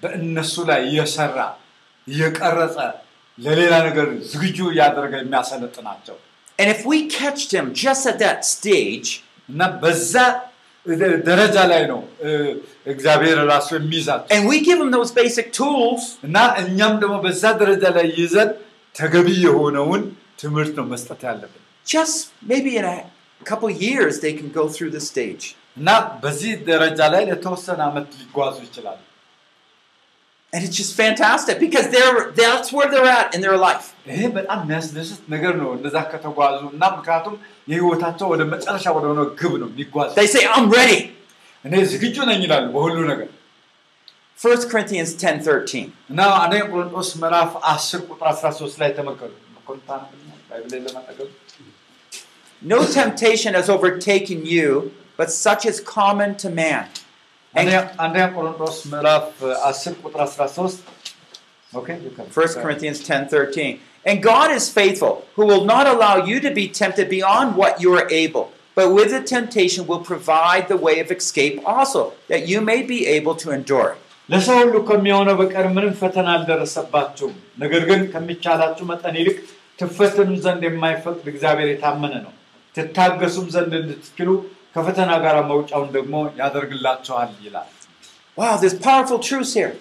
[SPEAKER 3] በእነሱ ላይ እየሰራ እየቀረጸ ለሌላ ነገር ዝግጁ እያደረገ የሚያሰለጥናቸው
[SPEAKER 1] And if we catch them just at that stage,
[SPEAKER 3] እና በዛ ደረጃ ላይ ነው እግዚአብሔር ራሱ የሚይዛቸው።
[SPEAKER 1] And we give them those basic tools,
[SPEAKER 3] እና እኛም ደግሞ በዛ ደረጃ ላይ ይዘን ተገቢ የሆነውን ትምህርት ነው መስጠት ያለብን።
[SPEAKER 1] Just maybe in a couple years they can go through this stage.
[SPEAKER 3] እና በዚህ ደረጃ ላይ ለተወሰነ ዓመት ሊጓዙ ይችላሉ
[SPEAKER 1] And it's just fantastic because they're that's where they're at in their life.
[SPEAKER 3] ይሄ በጣም የሚያስደስት ነገር ነው እንደዛ ከተጓዙ እና ምክንያቱም የህይወታቸው ወደ መጨረሻ ወደ ሆነ ግብ ነው የሚጓዙ
[SPEAKER 1] They say, I'm ready.
[SPEAKER 3] እኔ ዝግጁ ነኝ ይላሉ በሁሉ ነገር
[SPEAKER 1] 1 Corinthians 10 13.
[SPEAKER 3] እና አንደኛ ቆሮንጦስ ምዕራፍ 10 ቁጥር 13 ላይ ተመልከቱ ቆንጣን ባይብል ለማጠገብ
[SPEAKER 1] No temptation has overtaken you, but such is common to man.
[SPEAKER 3] አንደኛ አንደኛ ቆሮንጦስ ምዕራፍ 10 ቁጥር 13 ኦኬ you can-
[SPEAKER 1] 1 Corinthians 10 13. And God is faithful, who will not allow you to be tempted beyond what you are able, but with the temptation will provide the way of escape also, that you may be able to endure it.
[SPEAKER 3] ለሰው ሁሉ ከሚሆነው በቀር ምንም ፈተና አልደረሰባችሁም። ነገር ግን ከሚቻላችሁ መጠን ይልቅ ትፈተኑ ዘንድ የማይፈቅድ እግዚአብሔር የታመነ ነው። ትታገሱም ዘንድ እንድትችሉ ከፈተና ጋር መውጫውን ደግሞ ያደርግላችኋል ይላል።
[SPEAKER 1] Wow, there's powerful truths here.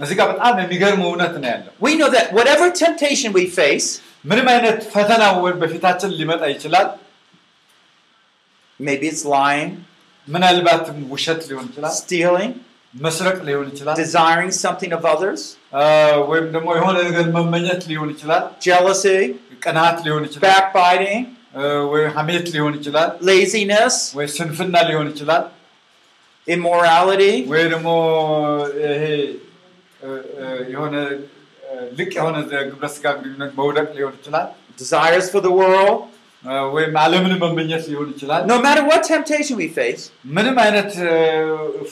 [SPEAKER 3] እዚህ ጋር በጣም የሚገርም እውነት ነው ያለው።
[SPEAKER 1] We know that whatever temptation we face,
[SPEAKER 3] ምንም አይነት ፈተና ወ- በፊታችን ሊመጣ ይችላል።
[SPEAKER 1] maybe it's lying,
[SPEAKER 3] ምናልባትም ውሸት ሊሆን ይችላል፣
[SPEAKER 1] stealing,
[SPEAKER 3] መስረቅ ሊሆን ይችላል፣
[SPEAKER 1] desiring something of others,
[SPEAKER 3] አ፣ ወይም ደግሞ የሆነ ነገር መመኘት ሊሆን ይችላል፣
[SPEAKER 1] jealousy,
[SPEAKER 3] ቅናት ሊሆን ይችላል፣
[SPEAKER 1] backbiting,
[SPEAKER 3] አ፣ ወይ ሐሜት ሊሆን ይችላል፣
[SPEAKER 1] laziness,
[SPEAKER 3] ወይ ስንፍና ሊሆን ይችላል።
[SPEAKER 1] immorality,
[SPEAKER 3] ወይ ደግሞ ይሄ እ፣ እ፣ የሆነ እ፣ ልቅ የሆነ ግብረ ስጋ ግንኙነት መውደቅ ሊሆን ይችላል
[SPEAKER 1] desires for the world.
[SPEAKER 3] እ፣ ወይም ዓለምን መመኘት ሊሆን ይችላል።
[SPEAKER 1] No matter what temptation we face,
[SPEAKER 3] ምንም አይነት እ፣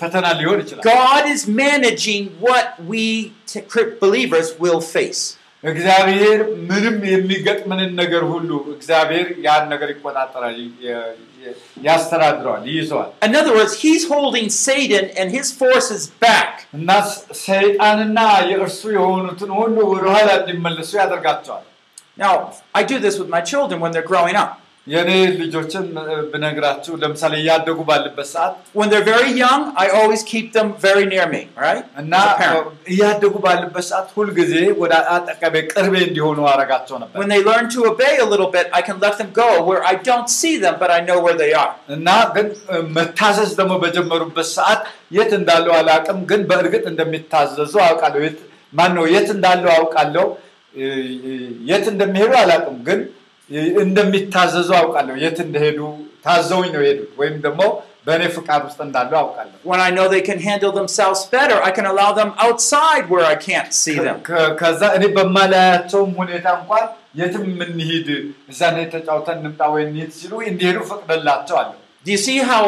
[SPEAKER 3] ፈተና ሊሆን ይችላል።
[SPEAKER 1] God is managing what we t- believers will face.
[SPEAKER 3] እግዚአብሔር ምንም የሚገጥምንን ነገር ሁሉ እግዚአብሔር ያን ነገር ይቆጣጠራል፣ ይ- ይ- ያስተዳድረዋል፣ ይይዘዋል።
[SPEAKER 1] In other words, He's holding Satan and his forces back.
[SPEAKER 3] እና ስ- ሰይጣንና የእርሱ የሆኑትን ሁሉ ወደኋላ እንዲመለሱ ያደርጋቸዋል።
[SPEAKER 1] Now, I do this with my children when they're growing up.
[SPEAKER 3] የእኔ ልጆችን ብነግራችሁ ለምሳሌ እያደጉ ባለበት ሰዓት
[SPEAKER 1] When they're very young, I always keep them very near me, right?
[SPEAKER 3] እና. እያደጉ ባለበት ሰዓት ሁልጊዜ ወደ አጠገቤ ቅርቤ እንዲሆኑ አረጋቸው ነበር
[SPEAKER 1] When they learn to obey a little bit, I can let them go where I don't see them, but I know where they are.
[SPEAKER 3] እና ግን መታዘዝ ደግሞ በጀመሩበት ሰዓት የት እንዳለው አላውቅም፣ ግን በእርግጥ እንደሚታዘዙ አውቃለሁ። የት ማን ነው የት እንዳለው አውቃለሁ። የት እንደሚሄዱ አላውቅም፣ ግን እንደሚታዘዙ አውቃለሁ። የት እንደሄዱ ታዘውኝ ነው የሄዱት፣ ወይም ደግሞ በእኔ ፍቃድ ውስጥ እንዳለው አውቃለሁ።
[SPEAKER 1] When I know they can handle themselves better, I can allow them outside where I can't see them.
[SPEAKER 3] ከ- ከዛ እኔ በማላያቸውም ሁኔታ እንኳን የትም የምንሂድ እዛ ላይ ተጫውተን እንምጣ ወይ እንሂድ ሲሉ እንዲሄዱ ፈቅደላቸዋለሁ።
[SPEAKER 1] Do you see how,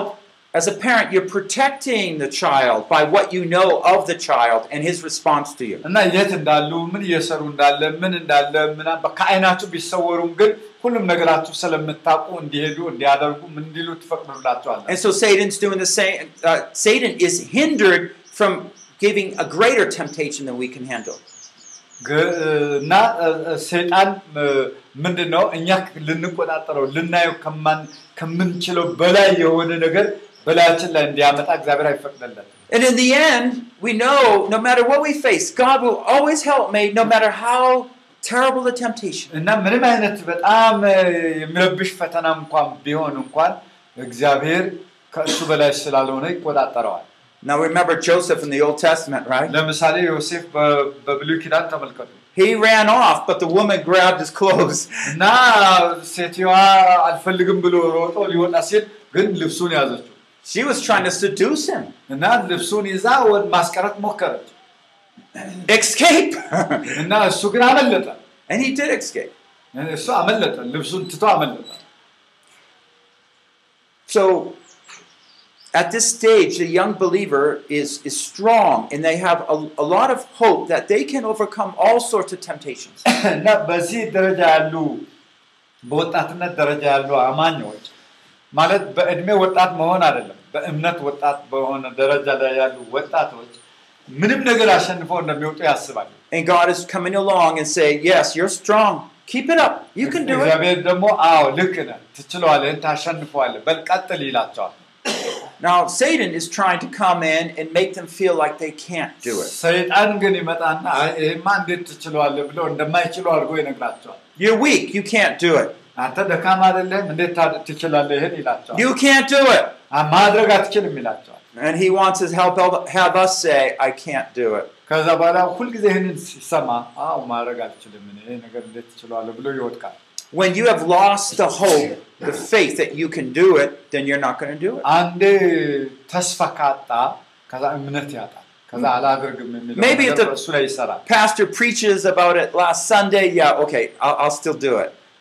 [SPEAKER 1] as a parent, you're protecting the child by what you know of the child and his response to you?
[SPEAKER 3] እና የት እንዳሉ ምን እየሰሩ እንዳለ ምን እንዳለ ምና ከአይናችሁ ቢሰወሩም ግን ሁሉም ነገራችሁ ስለምታውቁ እንዲሄዱ እንዲያደርጉ ምን እንዲሉ ትፈቅዱላቸዋለ።
[SPEAKER 1] And so Satan's doing the same. Uh, Satan is hindered from giving a greater temptation than we can handle.
[SPEAKER 3] ግ- እና እ፣ እ፣ ሰይጣን እ፣ ምንድን ነው እኛ ልንቆጣጠረው ልናየው ከማን- ከምንችለው በላይ የሆነ ነገር በላያችን ላይ እንዲያመጣ እግዚአብሔር አይፈቅድለትም።
[SPEAKER 1] And in the end, we know no matter what we face, God will always help me, no matter how terrible the temptation.
[SPEAKER 3] እና ምንም አይነት በጣም እ፣ የሚረብሽ ፈተና እንኳን ቢሆን እንኳን እግዚአብሔር ከእሱ በላይ ስላልሆነ ይቆጣጠረዋል።
[SPEAKER 1] Now remember Joseph in the Old Testament, right?
[SPEAKER 3] ለምሳሌ ዮሴፍ በ- በብሉይ ኪዳን ተመልከቱ
[SPEAKER 1] He ran off, but the woman grabbed his clothes.
[SPEAKER 3] እና ሴትዮዋ አልፈልግም ብሎ ሮጦ ሊወጣ ሲል ግን ልብሱን ያዘችው
[SPEAKER 1] She was trying to seduce him.
[SPEAKER 3] እና ልብሱን ይዛ ወደ ማስቀረት ሞከረች
[SPEAKER 1] Escape!
[SPEAKER 3] እና እሱ ግን አመለጠ
[SPEAKER 1] and he did escape.
[SPEAKER 3] እሱ አመለጠ ልብሱን ትቶ አመለጠ
[SPEAKER 1] So at this stage, the young believer is, is strong and they have a, a lot of hope that they can overcome all sorts of temptations.
[SPEAKER 3] እና በዚህ ደረጃ ያሉ በወጣትነት ደረጃ ያሉ አማኞች ማለት በእድሜ ወጣት መሆን አይደለም በእምነት ወጣት በሆነ ደረጃ ላይ ያሉ ወጣቶች ምንም ነገር አሸንፈው እንደሚወጡ ያስባሉ
[SPEAKER 1] And God is coming along and saying, Yes, you're strong. Keep it up. You can do it.
[SPEAKER 3] እግዚአብሔር ደግሞ አዎ ልክ ነህ ትችለዋለህ ታሸንፈዋለህ በል ቀጥል ይላቸዋል
[SPEAKER 1] Now, Satan is trying to come in and make them feel like they can't do it.
[SPEAKER 3] ሰይጣን ግን ይመጣና "አይ፣ ይሄማ እንዴት ትችለዋለህ ብሎ እንደማይችሉ አድርጎ ይነግራቸዋል
[SPEAKER 1] You're weak. You can't do it.
[SPEAKER 3] አንተ ደካማ አይደለም እንዴት ታድ- ትችላለህ ይህን ይላቸዋል
[SPEAKER 1] You can't do it.
[SPEAKER 3] አ- ማድረግ አትችልም ይላቸዋል
[SPEAKER 1] And he wants to help have us say, I can't do it.
[SPEAKER 3] ከዛ በኋላ ሁልጊዜ ይህንን ሲሰማ አዎ ማድረግ አልችልም እኔ ይሄ ነገር እንዴት ትችለዋለህ ብሎ ይወድቃል
[SPEAKER 1] When you have lost the hope, the faith that you can do it, then you're not going to do it.
[SPEAKER 3] አንዴ ተስፋ ካጣ ከዛ እምነት ያጣል ከዛ አላደርግም የሚለው
[SPEAKER 1] Maybe
[SPEAKER 3] ነገር
[SPEAKER 1] the-
[SPEAKER 3] በእሱ ላይ ይሰራል
[SPEAKER 1] Pastor preaches about it last Sunday. Yeah, okay, I'll, I'll still do it.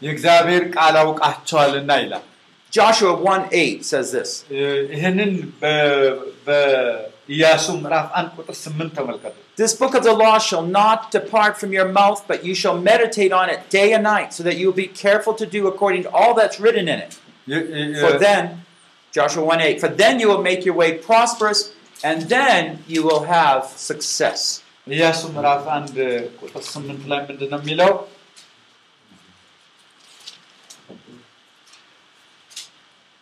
[SPEAKER 3] አ፣ የእግዚአብሔር ቃል አውቃቸዋልና ይላል
[SPEAKER 1] Joshua 1 8 says this.
[SPEAKER 3] እ፣ ይህንን በ- በኢያሱ ምዕራፍ አንድ ቁጥር ስምንት ተመልከቱ
[SPEAKER 1] This book of the law shall not depart from your mouth, but you shall meditate on it day and night, so that you will be careful to do according to all that's written in it.
[SPEAKER 3] የ- የ-
[SPEAKER 1] For then, Joshua 1 8, for then you will make your way prosperous, and then you will have success.
[SPEAKER 3] ኢያሱ ምዕራፍ አንድ ቁጥር ስምንት ላይ ምንድን ነው የሚለው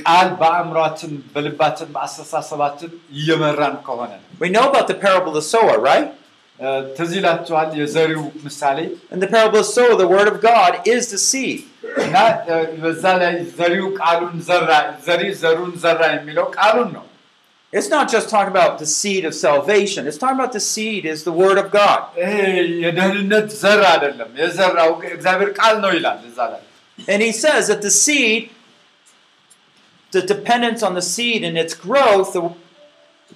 [SPEAKER 3] ቃል በአእምሯችን በልባችን በአስተሳሰባችን እየመራን ከሆነ ነው
[SPEAKER 1] We know about the parable of the sower, right?
[SPEAKER 3] እ፣ ትዝ ይላችኋል የዘሪው ምሳሌ
[SPEAKER 1] In the parable of the sower, the Word of God is the seed.
[SPEAKER 3] እና እ፣ በዛ ላይ ዘሪው ቃሉን ዘራ ዘሪ ዘሩን ዘራ የሚለው ቃሉን ነው
[SPEAKER 1] It's not just talking about the seed of salvation, it's talking about the seed is the Word of God.
[SPEAKER 3] ይሄ የደህንነት ዘር አይደለም የዘራው እግዚአብሔር ቃል ነው ይላል እዛ ላይ
[SPEAKER 1] And he says that the seed, the dependence on the seed and its growth the,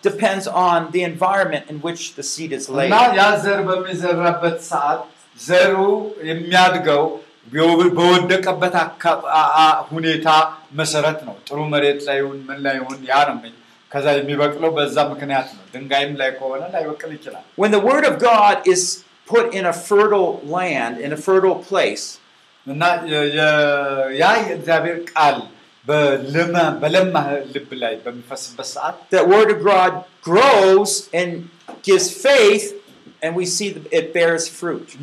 [SPEAKER 1] depends on the environment in which the seed is laid.
[SPEAKER 3] እና ያ ዘር በሚዘራበት ሰዓት ዘሩ የሚያድገው በወ- በወደቀበት አካ- አ- አ- ሁኔታ መሰረት ነው። ጥሩ መሬት ላይ ይሁን ምን ላይ ይሁን ያ ነው የሚ- ከዛ የሚበቅለው በዛ ምክንያት ነው። ድንጋይም ላይ ከሆነ ላይበቅል ይችላል።
[SPEAKER 1] When the Word of God is put in a fertile land, in a fertile place,
[SPEAKER 3] እና የ- የ- ያ የእግዚአብሔር ቃል
[SPEAKER 1] that word of God grows and gives faith and we see that it bears fruit.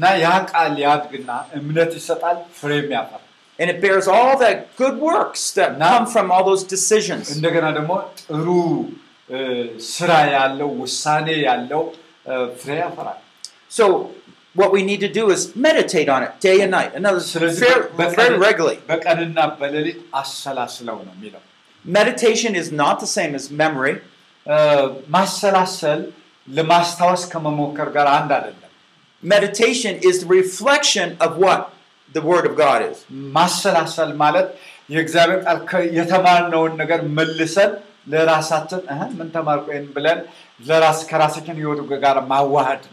[SPEAKER 1] And it bears all the good works that come from all those decisions. So what we need to do is meditate on it day and night. In other words,
[SPEAKER 3] ስለዚህ
[SPEAKER 1] very,
[SPEAKER 3] በቀን-
[SPEAKER 1] very regularly.
[SPEAKER 3] በቀንና በሌሊት አሰላስለው ነው የሚለው።
[SPEAKER 1] Meditation is not the same as memory.
[SPEAKER 3] እ፣ ማሰላሰል ለማስታወስ ከመሞከር ጋር አንድ አይደለም።
[SPEAKER 1] Meditation is the reflection of what the Word of God is.
[SPEAKER 3] ማሰላሰል ማለት የእግዚአብሔር ቃል ከ- የተማርነውን ነገር መልሰን ለራሳችን እህ ምን ተማርኩ ይሄን ብለን ለራስ ከራሳችን ህይወት ጋር ማዋሃድ ነው።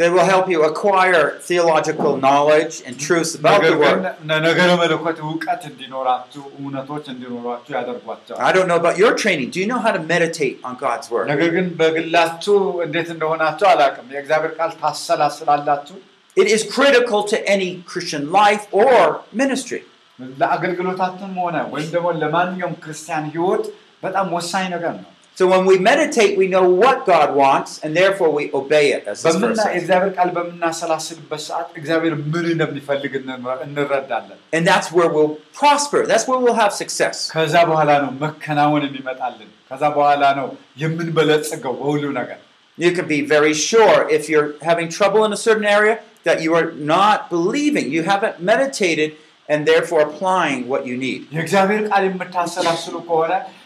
[SPEAKER 1] They will help you acquire theological knowledge and truths about
[SPEAKER 3] ነገር
[SPEAKER 1] the
[SPEAKER 3] ግን
[SPEAKER 1] Word.
[SPEAKER 3] ነገረ መለኮት እውቀት እንዲኖራችሁ እውነቶች እንዲኖራችሁ ያደርጓቸዋል።
[SPEAKER 1] I don't know about your training. Do you know how to meditate on God's Word?
[SPEAKER 3] ነገር ግን በግላችሁ እንዴት እንደሆናችሁ አላውቅም። የእግዚአብሔር ቃል ታሰላስላላችሁ።
[SPEAKER 1] It is critical to any Christian life or ministry.
[SPEAKER 3] ለአገልግሎታችን ሆነ ወይም ደግሞ ለማንኛውም ክርስቲያን ህይወት በጣም ወሳኝ ነገር ነው።
[SPEAKER 1] so when we meditate, we know what God wants, and therefore we obey it. As this and that's where we'll prosper. That's where we'll have success. You can be very sure if you're having trouble in a certain area that you are not believing, you haven't meditated, and therefore applying what you need.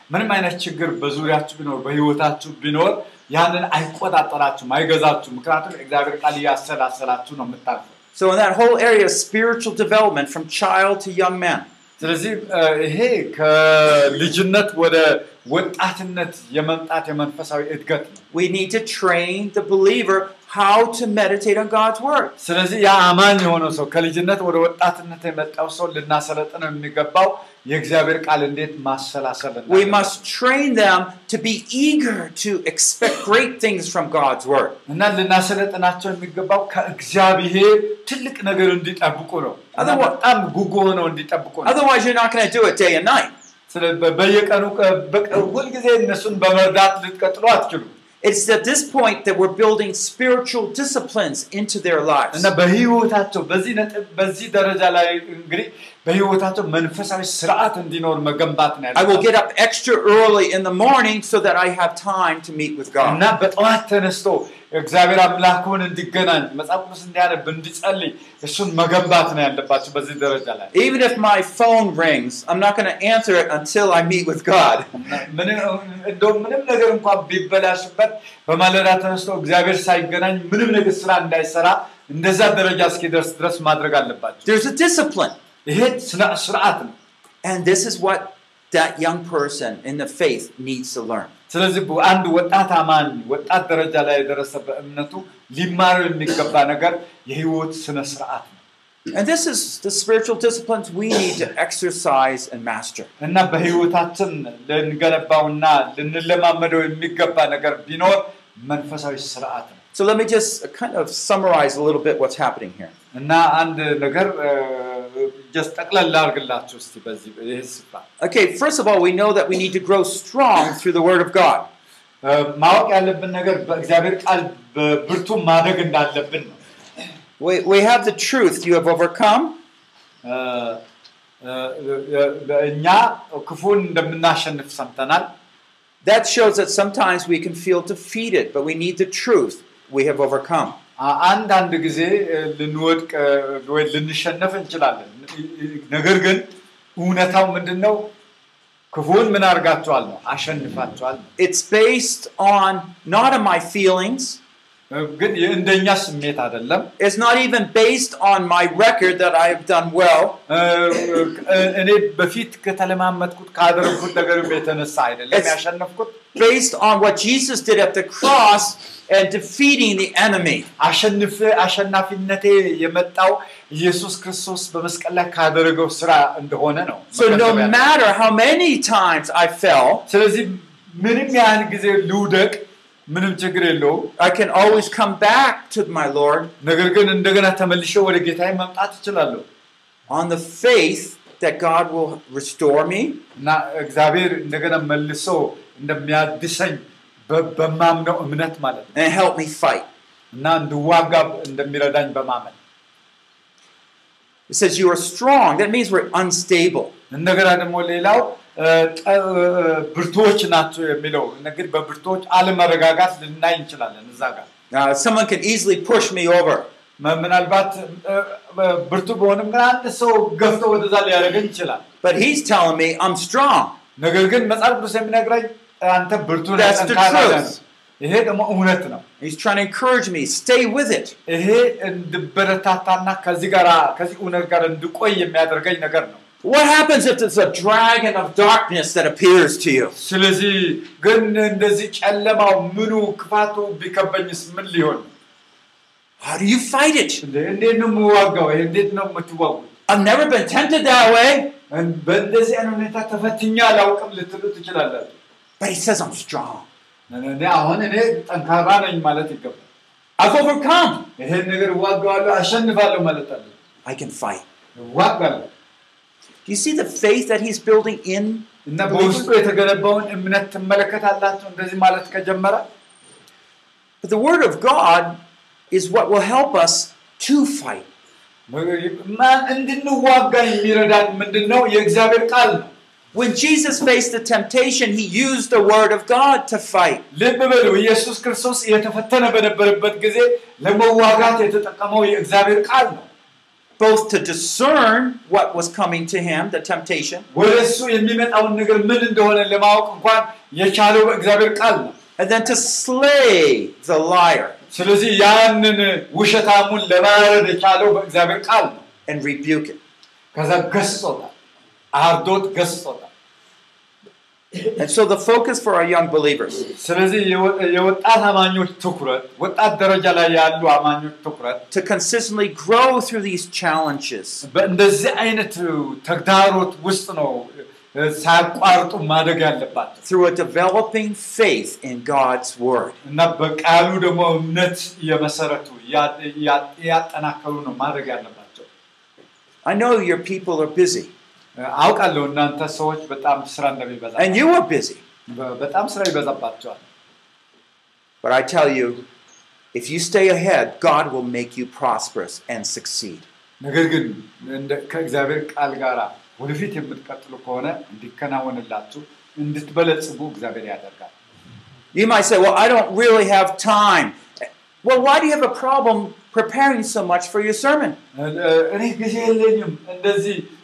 [SPEAKER 3] የእግዚአብሔር ቃል የምታሰላስሉ ከሆነ ምንም አይነት ችግር በዙሪያችሁ ቢኖር በህይወታችሁ ቢኖር ያንን አይቆጣጠራችሁም፣ አይገዛችሁም። ምክንያቱም እግዚአብሔር ቃል እያሰላሰላችሁ ነው የምታልፈው።
[SPEAKER 1] So in that whole area of spiritual development from child to young man,
[SPEAKER 3] ስለዚህ እ፣ ይሄ ከልጅነት ወደ ወጣትነት የመምጣት የመንፈሳዊ እድገት ነው።
[SPEAKER 1] we need to train the believer how to meditate on God's word.
[SPEAKER 3] ስለዚህ ያ አማኝ የሆነው ሰው ከልጅነት ወደ ወጣትነት የመጣው ሰው ልናሰለጥነው የሚገባው የእግዚአብሔር ቃል እንዴት ማሰላሰል
[SPEAKER 1] We
[SPEAKER 3] እንዳለበት።
[SPEAKER 1] must train them to be eager to expect great things from God's word.
[SPEAKER 3] እና ልናሰለጥናቸው የሚገባው ከእግዚአብሔር ትልቅ ነገር እንዲጠብቁ ነው። እና
[SPEAKER 1] Otherwise-
[SPEAKER 3] በጣም ጉጉ ሆነው እንዲጠብቁ ነው።
[SPEAKER 1] Otherwise, you're not going to do it day and night.
[SPEAKER 3] ስለ- በ- በየቀኑ ቀ- በቀ- ሁልጊዜ እነሱን በመርዳት ልትቀጥሉ አትችሉም።
[SPEAKER 1] It's at this point that we're building spiritual disciplines into their lives.
[SPEAKER 3] እና በህይወታቸው በዚህ ነጥብ በዚህ ደረጃ ላይ እንግዲህ በህይወታቸው መንፈሳዊ ስርዓት እንዲኖር መገንባት ነው
[SPEAKER 1] I will
[SPEAKER 3] ያለባቸው።
[SPEAKER 1] get up extra early in the morning so that I have time to meet with
[SPEAKER 3] እና
[SPEAKER 1] God.
[SPEAKER 3] በጠዋት ተነስቶ እግዚአብሔር አምላኩን እንዲገናኝ መጽሐፍ ቅዱስ እንዲያነብ እንዲጸልይ እሱን መገንባት ነው ያለባቸው በዚህ ደረጃ ላይ
[SPEAKER 1] Even if my phone rings, I'm not going to answer it until I meet with God.
[SPEAKER 3] ምንም እንደውም ምንም ነገር እንኳን ቢበላሽበት በማለዳ ተነስቶ እግዚአብሔር ሳይገናኝ ምንም ነገር ስራ እንዳይሰራ እንደዛ ደረጃ እስኪደርስ ድረስ ማድረግ አለባቸው።
[SPEAKER 1] There's a discipline.
[SPEAKER 3] ይሄ ስነ- ስርዓት ነው።
[SPEAKER 1] And this is what that young person in the faith needs to learn.
[SPEAKER 3] ስለዚህ አንድ ወጣት አማኝ ወጣት ደረጃ ላይ የደረሰ በእምነቱ ሊማረው የሚገባ ነገር የህይወት ስነ ስርዓት ነው
[SPEAKER 1] And this is the spiritual disciplines we need to exercise and master.
[SPEAKER 3] እና በህይወታችን ልንገነባውና ልንለማመደው የሚገባ ነገር ቢኖር መንፈሳዊ ስርዓት ነው
[SPEAKER 1] So let me just kind of summarize a little bit what's happening here.
[SPEAKER 3] እና አንድ ነገር ጀስት ጠቅለል ላድርግላችሁ እስቲ በዚህ ይህ ስፍራ
[SPEAKER 1] Okay, first of all, we know that we need to grow strong through the Word of God.
[SPEAKER 3] እ፣ ማወቅ ያለብን ነገር በእግዚአብሔር ቃል በብርቱ ማደግ እንዳለብን ነው
[SPEAKER 1] We, we have the truth you have overcome,
[SPEAKER 3] እ፣ እ፣ እ፣ እኛ ክፉን እንደምናሸንፍ ሰምተናል
[SPEAKER 1] that shows that sometimes we can feel defeated, but we need the truth we have overcome.
[SPEAKER 3] አንዳንድ ጊዜ ልንወድቅ ወይ ልንሸነፍ እንችላለን። ነገር ግን እውነታው ምንድን ነው? ክፉን ምን አድርጋችኋል ነው፣ አሸንፋችኋል።
[SPEAKER 1] ኢትስ ቤስድ ኦን ኖት ማይ ፊሊንግስ
[SPEAKER 3] ግን እንደኛ ስሜት አይደለም።
[SPEAKER 1] It's not even based on my record that I have done well.
[SPEAKER 3] እ፣ እ፣ እኔ በፊት ከተለማመጥኩት ካደረግኩት ነገርም የተነሳ አይደለም
[SPEAKER 1] It's-
[SPEAKER 3] ያሸነፍኩት
[SPEAKER 1] Based on what Jesus did at the cross and defeating the enemy.
[SPEAKER 3] አሸንፍ አሸናፊነቴ የመጣው ኢየሱስ ክርስቶስ በመስቀል ላይ ካደረገው ስራ እንደሆነ ነው።
[SPEAKER 1] So no
[SPEAKER 3] መገንዘብ ያለብን።
[SPEAKER 1] matter how many times I fell,
[SPEAKER 3] ስለዚህ ምንም ያህል ጊዜ ልውደቅ ምንም ችግር የለውም።
[SPEAKER 1] I can always come back to my Lord
[SPEAKER 3] ነገር ግን እንደገና ተመልሼ ወደ ጌታዬ መምጣት እችላለሁ
[SPEAKER 1] on the faith that God will restore me
[SPEAKER 3] እና እግዚአብሔር እንደገና መልሶ እንደሚያድሰኝ በ- በማምነው እምነት ማለት ነው
[SPEAKER 1] and help me fight.
[SPEAKER 3] እና እንድዋጋ እንደሚረዳኝ በማመን
[SPEAKER 1] It says you are strong. That means we're unstable.
[SPEAKER 3] እንደገና ደግሞ ሌላው እ፣ ጠ- እ፣ ብርቱዎች ናቸው የሚለው እንግዲህ በብርቱዎች አለመረጋጋት ልናይ እንችላለን እዛ ጋር
[SPEAKER 1] Uh, someone can easily push me over.
[SPEAKER 3] ምናልባት ብርቱ በሆንም ግን አንድ ሰው ገፍቶ ወደዛ ሊያደርገኝ ይችላል
[SPEAKER 1] But he's telling me I'm strong.
[SPEAKER 3] ነገር ግን መጽሐፍ ቅዱስ የሚነግረኝ አንተ ብርቱ ይሄ ደግሞ እውነት ነው
[SPEAKER 1] He's trying to encourage me. Stay with it.
[SPEAKER 3] ይሄ እንድበረታታና ከዚህ ጋር ከዚህ እውነት ጋር እንድቆይ የሚያደርገኝ ነገር ነው
[SPEAKER 1] What happens if there's a dragon of darkness that appears to you?
[SPEAKER 3] ስለዚህ ግን እንደዚህ ጨለማው ምኑ ክፋቱ ቢከበኝስ ምን ሊሆን
[SPEAKER 1] How do you fight it?
[SPEAKER 3] እንዴ- እንዴት ነው የምዋጋው ይሄ እንዴት ነው የምትዋጉት
[SPEAKER 1] I've never been tempted that way.
[SPEAKER 3] እን- በእንደዚህ አይነት ሁኔታ ተፈትኛ አላውቅም ልትሉ ትችላላችሁ
[SPEAKER 1] But he says I'm strong.
[SPEAKER 3] እኔ አሁን እኔ ጠንካራ ነኝ ማለት ይገባል
[SPEAKER 1] I've overcome.
[SPEAKER 3] ይሄን ነገር እዋጋዋለሁ አሸንፋለሁ ማለት አለ
[SPEAKER 1] I can fight.
[SPEAKER 3] እዋጋለሁ
[SPEAKER 1] Do you see the faith that he's building in?
[SPEAKER 3] እና በውስጡ የተገነባውን እምነት ትመለከታላችሁ እንደዚህ ማለት ከጀመረ
[SPEAKER 1] But the word of God is what will help us to fight.
[SPEAKER 3] ማን እንድንዋጋ የሚረዳን ምንድን ነው የእግዚአብሔር ቃል ነው
[SPEAKER 1] When Jesus faced the temptation, he used the word of God to fight.
[SPEAKER 3] ልብ በሉ ኢየሱስ ክርስቶስ የተፈተነ በነበረበት ጊዜ ለመዋጋት የተጠቀመው የእግዚአብሔር ቃል ነው
[SPEAKER 1] both to discern what was coming to him, the temptation, and then to slay the liar. And rebuke it. And so the focus for our young believers. To consistently grow through these challenges. Through a developing faith in God's Word. I know your people are busy.
[SPEAKER 3] አውቃለሁ እናንተ ሰዎች በጣም ስራ እንደሚበዛ
[SPEAKER 1] and you are busy.
[SPEAKER 3] በ- በጣም ስራ ይበዛባቸዋል
[SPEAKER 1] But I tell you, if you stay ahead, God will make you prosperous and succeed.
[SPEAKER 3] ነገር ግን እንደ- ከእግዚአብሔር ቃል ጋር ወደፊት የምትቀጥሉ ከሆነ እንዲከናወንላችሁ እንድትበለጽጉ እግዚአብሔር ያደርጋል
[SPEAKER 1] You might say, Well, I don't really have time. Well, why do you have a problem preparing so much for your sermon?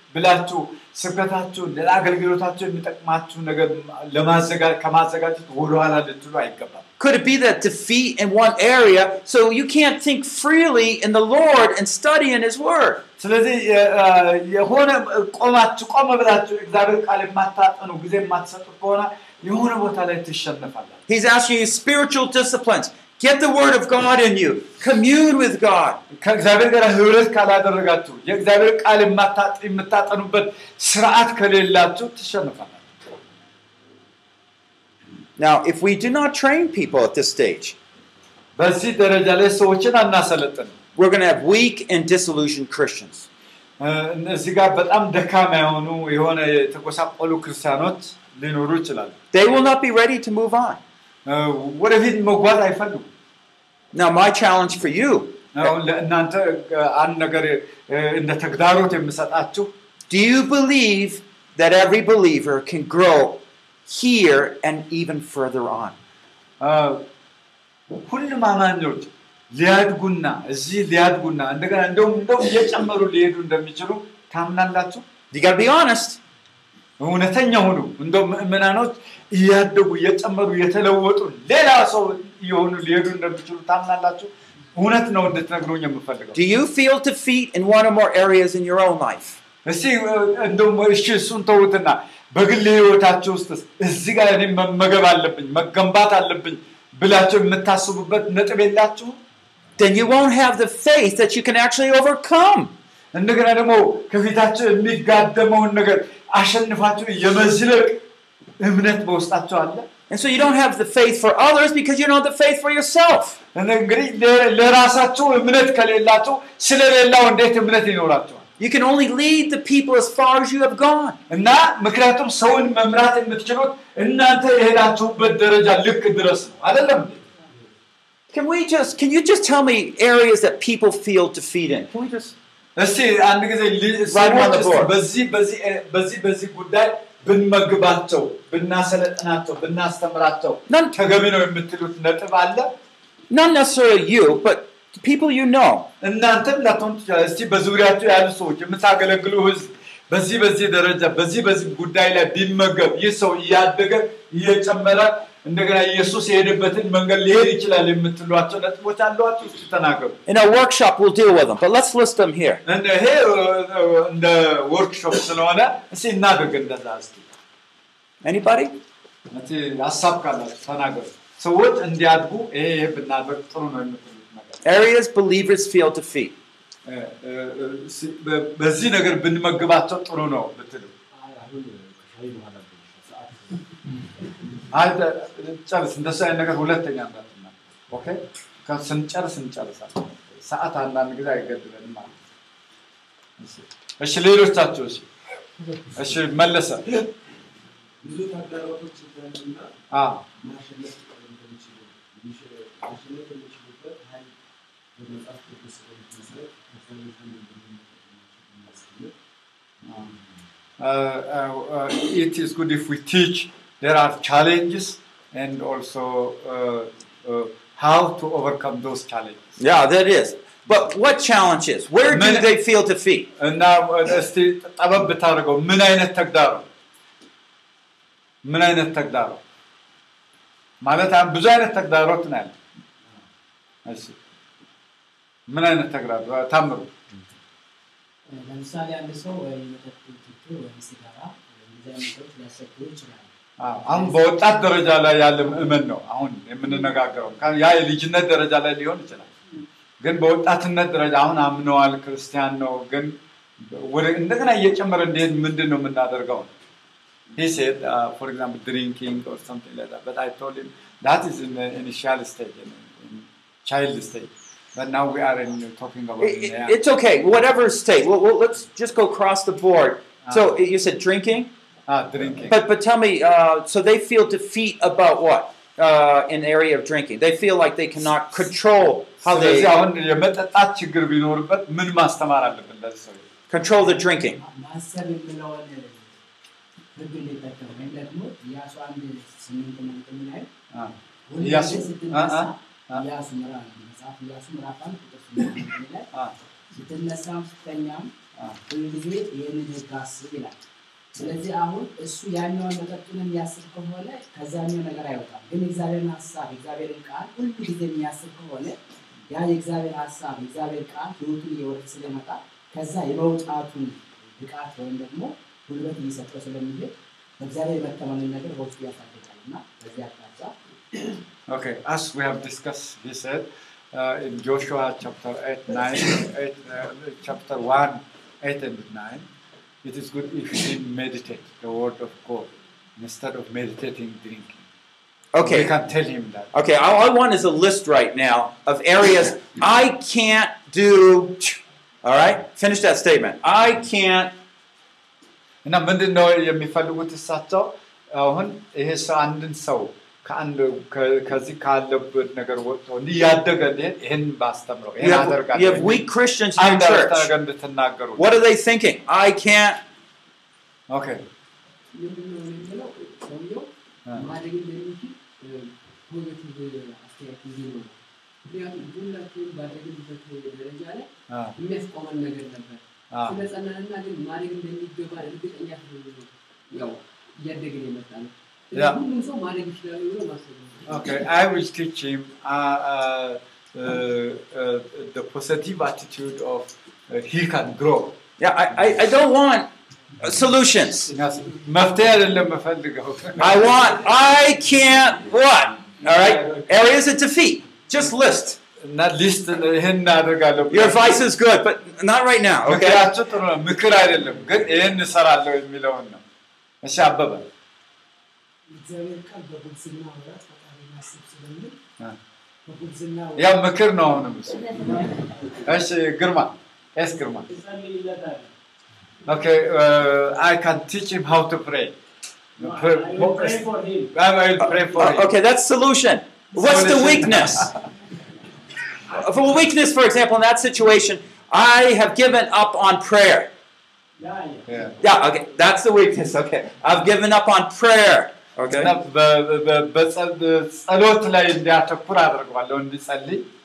[SPEAKER 3] እኔ ጊዜ የለኝም እንደዚህ ብላችሁ ስብከታችሁን ለአገልግሎታችሁ የሚጠቅማችሁ ነገር ለማዘጋ- ከማዘጋጀት ወደኋላ ልትሉ አይገባም
[SPEAKER 1] Could it be that defeat in one area so you can't think freely in the Lord and study in His Word?
[SPEAKER 3] ስለዚህ የ- አ፣ የሆነ ቆማችሁ ቆም ብላችሁ እግዚአብሔር ቃል የማታጠኑ ጊዜ የማትሰጡ ከሆነ የሆነ ቦታ ላይ ትሸነፋላችሁ
[SPEAKER 1] He's asking you spiritual disciplines. Get the Word of God in you. Commune with God.
[SPEAKER 3] ከእግዚአብሔር ጋር ህብረት ካላደረጋችሁ የእግዚአብሔር ቃል የማታጥ- የምታጠኑበት ስርዓት ከሌላችሁ ትሸነፋላችሁ
[SPEAKER 1] Now, if we do not train people at this stage,
[SPEAKER 3] በዚህ ደረጃ ላይ ሰዎችን አናሰለጥን
[SPEAKER 1] we're going to have weak and disillusioned Christians.
[SPEAKER 3] እዚህ ጋር በጣም ደካማ የሆኑ የሆነ የተጎሳቆሉ ክርስቲያኖች ሊኖሩ ይችላሉ
[SPEAKER 1] They will not be ready to move on.
[SPEAKER 3] እ፣ ወደፊት መጓዝ አይፈልጉም
[SPEAKER 1] Now, my challenge for you
[SPEAKER 3] አሁን ለእናንተ እ፣ አንድ ነገር እ፣ እንደ ተግዳሮት የምሰጣችሁ
[SPEAKER 1] do you believe that every believer can grow here and even further on?
[SPEAKER 3] እ፣ ሁሉም አማኞች ሊያድጉና እዚህ ሊያድጉና እንደገና እንደውም እንደውም እየጨመሩ ሊሄዱ እንደሚችሉ ታምናላችሁ
[SPEAKER 1] You got to be honest.
[SPEAKER 3] እውነተኛ ሁኑ እንደው ምእመናኖች እያደጉ እየጨመሩ የተለወጡ ሌላ ሰው እየሆኑ ሊሄዱ እንደሚችሉ ታምናላችሁ? እውነት ነው እንድትነግሩኝ የምፈልገው።
[SPEAKER 1] Do you feel defeat in one or more areas in your own life?
[SPEAKER 3] እስቲ እንደውም እሺ እሱን ተውትና በግል ህይወታችሁ ውስጥ እዚህ ጋር እኔ መመገብ አለብኝ መገንባት አለብኝ ብላችሁ የምታስቡበት ነጥብ የላችሁም?
[SPEAKER 1] Then you won't have the faith that you can actually overcome.
[SPEAKER 3] እንደገና ደግሞ ከፊታችሁ የሚጋደመውን ነገር አሸንፋችሁ የመዝለቅ እምነት በውስጣችሁ አለ።
[SPEAKER 1] And so you don't have the faith for others because you don't have the faith for yourself.
[SPEAKER 3] እና እንግዲህ ለ- ለራሳችሁ እምነት ከሌላችሁ ስለሌላው እንዴት እምነት ይኖራችኋል?
[SPEAKER 1] You can only lead the people as far as you have gone.
[SPEAKER 3] እና ምክንያቱም ሰውን መምራት የምትችሉት እናንተ የሄዳችሁበት ደረጃ ልክ ድረስ ነው አይደለም እንዴ?
[SPEAKER 1] Can we just can you just tell me areas that people feel defeat in? Can we just
[SPEAKER 3] እስቲ አንድ ጊዜ ሊ-
[SPEAKER 1] Right on
[SPEAKER 3] ሰዎች
[SPEAKER 1] the
[SPEAKER 3] እስቲ
[SPEAKER 1] board.
[SPEAKER 3] በዚህ በዚህ በዚህ በዚህ ጉዳይ ብንመግባቸው፣ ብናሰለጥናቸው፣ ብናስተምራቸው ተገቢ ነው የምትሉት ነጥብ አለ?
[SPEAKER 1] not necessarily you, but people you know.
[SPEAKER 3] እናንተም ላትሆን ትችላል። እስቲ በዙሪያችሁ ያሉ ሰዎች የምታገለግሉ ህዝብ በዚህ በዚህ ደረጃ በዚህ በዚህ ጉዳይ ላይ ቢመገብ ይህ ሰው እያደገ እየጨመረ እንደገና ኢየሱስ የሄደበትን መንገድ ሊሄድ ይችላል የምትሏቸው ነጥቦች አሏችሁ? እስቲ ተናገሩ።
[SPEAKER 1] In our workshop, we'll deal with them, but let's list them here.
[SPEAKER 3] እንደ ይሄ እ, እ, እንደ ወርክሾፕ ስለሆነ እስቲ እናድርግ እንደዛ እስቲ
[SPEAKER 1] Anybody?
[SPEAKER 3] እስቲ ሀሳብ ካላችሁ ተናገሩ። ሰዎች እንዲያድጉ ይሄ ይሄ ብናደርግ ጥሩ ነው የምትሉት ነገር
[SPEAKER 1] Areas believers feel defeat.
[SPEAKER 3] እ, እ, እ, ሲ- በ- በዚህ ነገር ብንመግባቸው ጥሩ ነው ብትሉ አይ ደ- ጨርስ። እንደሱ አይነት ነገር ሁለተኛ እንዳትና ኦኬ። ስንጨርስ እንጨርሳለን። ሰዓት አንዳንድ ጊዜ አይገድበንም ማለት እሺ፣ ሌሎቻችሁ እሺ፣ እሺ፣ መለሰ
[SPEAKER 4] ብዙ ተግዳሮቶች እንዳሉና ማሸነፍ ማሸነፍ የሚችሉበት ኃይል በመጽሐፍ ቅዱስ መሰረት ከሰዎች ዘንድ እንደሚያስቀምጥ
[SPEAKER 3] it is good if we teach there are challenges and also uh, uh, how to overcome those challenges.
[SPEAKER 1] Yeah, that is. But what challenges? Where do they feel defeat?
[SPEAKER 3] እና እስቲ ጠበብ ብታደርገው ምን አይነት ተግዳሮ ምን አይነት ተግዳሮ ማለት አሁን ብዙ አይነት ተግዳሮት ነው ያለ። እሺ ምን አይነት ተግዳሮ ታምሩ
[SPEAKER 5] ለምሳሌ አንድ ሰው ወይ መጠጥ ወይም ሲጋራ እንደዚህ አይነት ይችላሉ።
[SPEAKER 3] አዎ፣ አሁን በወጣት ደረጃ ላይ ያለ ምእመን ነው አሁን የምንነጋገረው። ካ- ያ የልጅነት ደረጃ ላይ ሊሆን ይችላል፣ ግን በወጣትነት ደረጃ አሁን አምነዋል፣ ክርስቲያን ነው፣ ግን ወደ እንደገና እየጨመረ እንዲሄድ ምንድን ነው የምናደርገው? He said, uh, for example, drinking or something like that. But I told him that is in the initial stage, in, in child stage. But now we are in, talking about
[SPEAKER 1] It-
[SPEAKER 3] in
[SPEAKER 1] it-
[SPEAKER 3] the-
[SPEAKER 1] it's okay, whatever state. Well, well, let's just go across the board. So you said drinking,
[SPEAKER 3] Drinking.
[SPEAKER 1] But but tell me, uh, so they feel defeat about what? Uh, in area of drinking. They feel like they cannot control how they control the drinking.
[SPEAKER 5] ስለዚህ አሁን እሱ ያኛውን መጠጡን የሚያስብ ከሆነ ከዛኛው ነገር አይወጣም። ግን የእግዚአብሔርን ሀሳብ የእግዚአብሔርን ቃል ሁል ጊዜ የሚያስብ ከሆነ ያ የእግዚአብሔር ሀሳብ የእግዚአብሔር ቃል ህይወቱን እየወረድ ስለመጣ ከዛ የመውጣቱን ብቃት ወይም ደግሞ ጉልበት እየሰጠው ስለሚሄድ በእግዚአብሔር የመተማመን ነገር በውስጡ ያሳድጋል እና በዚህ አቅጣጫ
[SPEAKER 3] Okay, as we have discussed, he said uh, in Joshua chapter 8, 9, 8, uh, chapter 1, 8 and 9, it is good if we meditate the word of God instead of meditating drinking.
[SPEAKER 1] Okay.
[SPEAKER 3] We can tell him that.
[SPEAKER 1] Okay, all I want is a list right now of areas I can't do. All right, finish that statement. I can't.
[SPEAKER 3] እና ምንድን ነው የሚፈልጉት እሳቸው አሁን ይሄ ሰው አንድን ሰው ከአንድ ከዚህ ካለበት ነገር ወጥቶ እንዲህ ያደገ እንዲሄድ ይህን ባስተምረው
[SPEAKER 1] You
[SPEAKER 3] ይህን
[SPEAKER 1] have,
[SPEAKER 3] አደርጋለሁ
[SPEAKER 1] you have weak Christians in
[SPEAKER 3] አንድ
[SPEAKER 1] your
[SPEAKER 3] አረፍተ
[SPEAKER 1] church.
[SPEAKER 3] ነገር እንድትናገሩ
[SPEAKER 1] What are they thinking? I can't.
[SPEAKER 3] ኦኬ
[SPEAKER 4] ምንድነው የሚለው ሰውየው
[SPEAKER 3] አ።
[SPEAKER 4] ማደግ እንደሚችል ፖዚቲቭ አስተያየት እንዲኖር ምክንያቱም ሁላችንም ባደግንበት ደረጃ ላይ
[SPEAKER 3] አ፣
[SPEAKER 4] የሚያስቆመን ነገር ነበር።
[SPEAKER 3] አ፣
[SPEAKER 4] ስለጸናንና ግን ማደግ እንደሚገባ እርግጠኛ ስለሆነ ያው እያደግን የመጣ ነው።
[SPEAKER 3] Yeah. Okay, I will teach him uh, uh, uh the positive attitude of uh, he can grow.
[SPEAKER 1] Yeah, I, I, I don't want solutions. I want I can't what? All right, areas of defeat. Just list.
[SPEAKER 3] Uh,
[SPEAKER 1] Your advice is good, but not right now. Okay.
[SPEAKER 5] እግዚአብሔር ቃል በጉብዝና ወራት ፈጣሪ ማስብ ስለሚል
[SPEAKER 3] አ።
[SPEAKER 5] በጉብዝና
[SPEAKER 3] ያው ምክር ነው አሁንም እሱ እሺ ግርማ ኤስ ግርማ
[SPEAKER 5] እጸልይለታለሁ።
[SPEAKER 3] Okay, uh, I can teach him how to pray. Pray-
[SPEAKER 5] I will pray for him.
[SPEAKER 3] I will pray for him.
[SPEAKER 1] Uh, okay, that's solution. What's the
[SPEAKER 3] Solution.
[SPEAKER 1] weakness? Uh, For weakness, for example, in that situation, I have given up on prayer.
[SPEAKER 5] ያ ያ
[SPEAKER 3] Yeah.
[SPEAKER 1] Yeah, okay, that's the weakness. Okay, I've given up on prayer. Okay.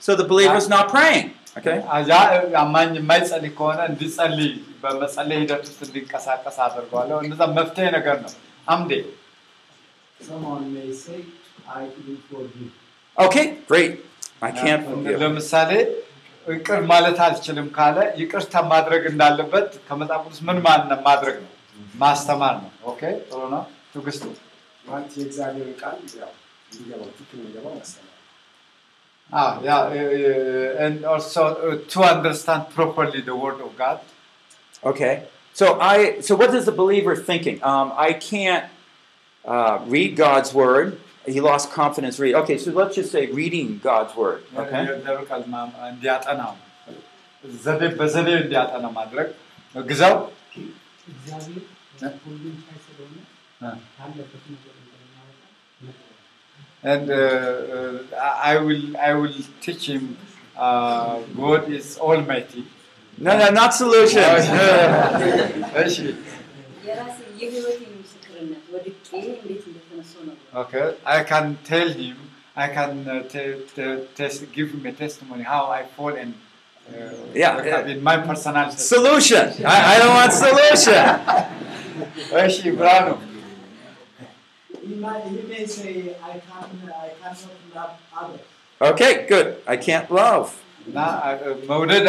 [SPEAKER 1] So the believer is not praying. Okay.
[SPEAKER 5] Someone may say, I can forgive.
[SPEAKER 1] Okay, great. I can't forgive.
[SPEAKER 3] ይቅር ማለት አልችልም ካለ ይቅርታ ማድረግ እንዳለበት ከመጽሐፍ ቅዱስ ምን ማድረግ ነው ማስተማር ነው ኦኬ ጥሩ ነው ትዕግስቱ
[SPEAKER 6] ማለት የእግዚአብሔር ቃል ያው እንዲገባው ትክክል እንዲገባው መሰለኝ።
[SPEAKER 3] Ah, yeah, uh, uh, and also uh, to understand properly the word of God.
[SPEAKER 1] Okay, so I so what is the believer thinking? Um, I can't uh, read God's word. He lost confidence. Read. Okay, so let's just say reading God's word. Okay.
[SPEAKER 3] And uh, uh, I will I will teach him uh, God is Almighty.
[SPEAKER 1] No, no, not
[SPEAKER 7] solution.
[SPEAKER 3] okay, I can tell him, I can uh, give him a testimony how I fall and uh,
[SPEAKER 1] yeah, uh,
[SPEAKER 3] in my personality.
[SPEAKER 1] Solution. I, I don't want solution.
[SPEAKER 5] He might, he may say, I can, I cannot love others.
[SPEAKER 1] Okay, good. I can't love.
[SPEAKER 3] እና አ- መውደድ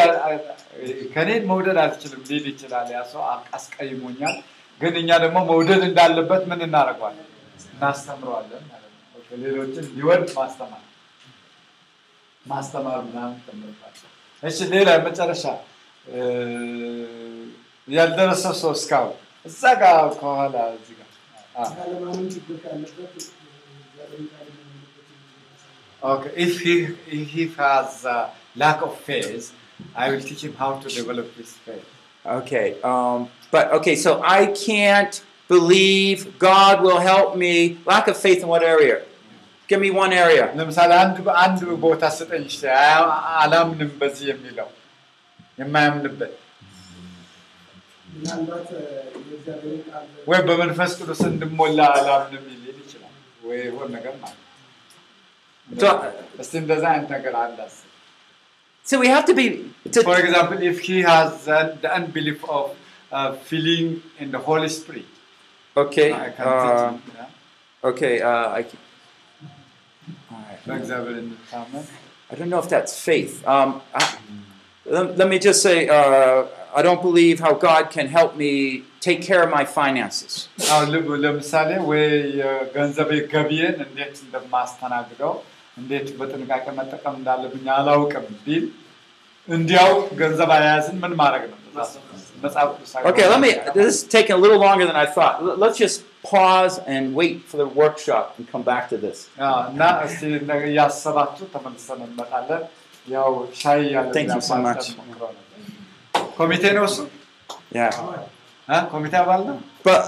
[SPEAKER 3] ከኔን መውደድ አልችልም ሊል ይችላል። ያ ሰው አስቀይሞኛል። ግን እኛ ደግሞ መውደድ እንዳለበት ምን እናደርገዋለን? እናስተምረዋለን ማለት ነው። ኦኬ፣ ሌሎችን ሊወድ ማስተማር ማስተማር ምናምን እሺ ሌላ መጨረሻ ያልደረሰ ሰው እስካሁን እዛ ጋር ከኋላ እዚህ Okay, if he if he has uh, lack of faith, I will teach him how to develop his faith.
[SPEAKER 1] Okay. Um, but okay, so I can't believe God will help me. Lack of faith in what area? Give me one area.
[SPEAKER 3] ለምሳሌ አንድ አንድ ቦታ ስጠኝ እስቲ፣ አያ- አላምንም በዚህ የሚለው የማያምንበት ወይ በመንፈስ ቅዱስ እንድሞላ አላምንም ሊል ይችላል ወይ የሆነ ነገር ማለት ነው።
[SPEAKER 1] So,
[SPEAKER 3] እስቲ እንደዛ አይነት ነገር አለ አስብ።
[SPEAKER 1] so we have to be. To,
[SPEAKER 3] For example, if he has uh, the unbelief of uh, feeling in the Holy Spirit,
[SPEAKER 1] okay.
[SPEAKER 3] I can
[SPEAKER 1] Uh,
[SPEAKER 3] teach him. yeah?
[SPEAKER 1] okay. Uh, I. can- All right.
[SPEAKER 3] በእግዚአብሔር እንድታመን
[SPEAKER 1] I don't know if that's faith. Um, I, let, let me just say, uh, I don't believe how God can help me take care of my finances.
[SPEAKER 3] አሁን ልብ ለምሳሌ ወይ የገንዘብ ገቢዬን እንዴት እንደማስተናግደው እንዴት በጥንቃቄ መጠቀም እንዳለብኝ አላውቅም ቢል እንዲያውቅ ገንዘብ አያያዝን ምን ማድረግ ነው? መጽሐፍ ቅዱሳዊ
[SPEAKER 1] Okay, let me. This is taking a little longer than I thought. L- Let's just pause and wait for the workshop and come back to this.
[SPEAKER 3] አዎ፣ እና እስቲ ነገ እያሰባችሁ ተመልሰን እንመጣለን። ያው ሻይ ያለ
[SPEAKER 1] Thank you so much.
[SPEAKER 3] ኮሚቴ ነው እሱ
[SPEAKER 1] Yeah.
[SPEAKER 3] እ? ኮሚቴ አባል ነው።
[SPEAKER 1] But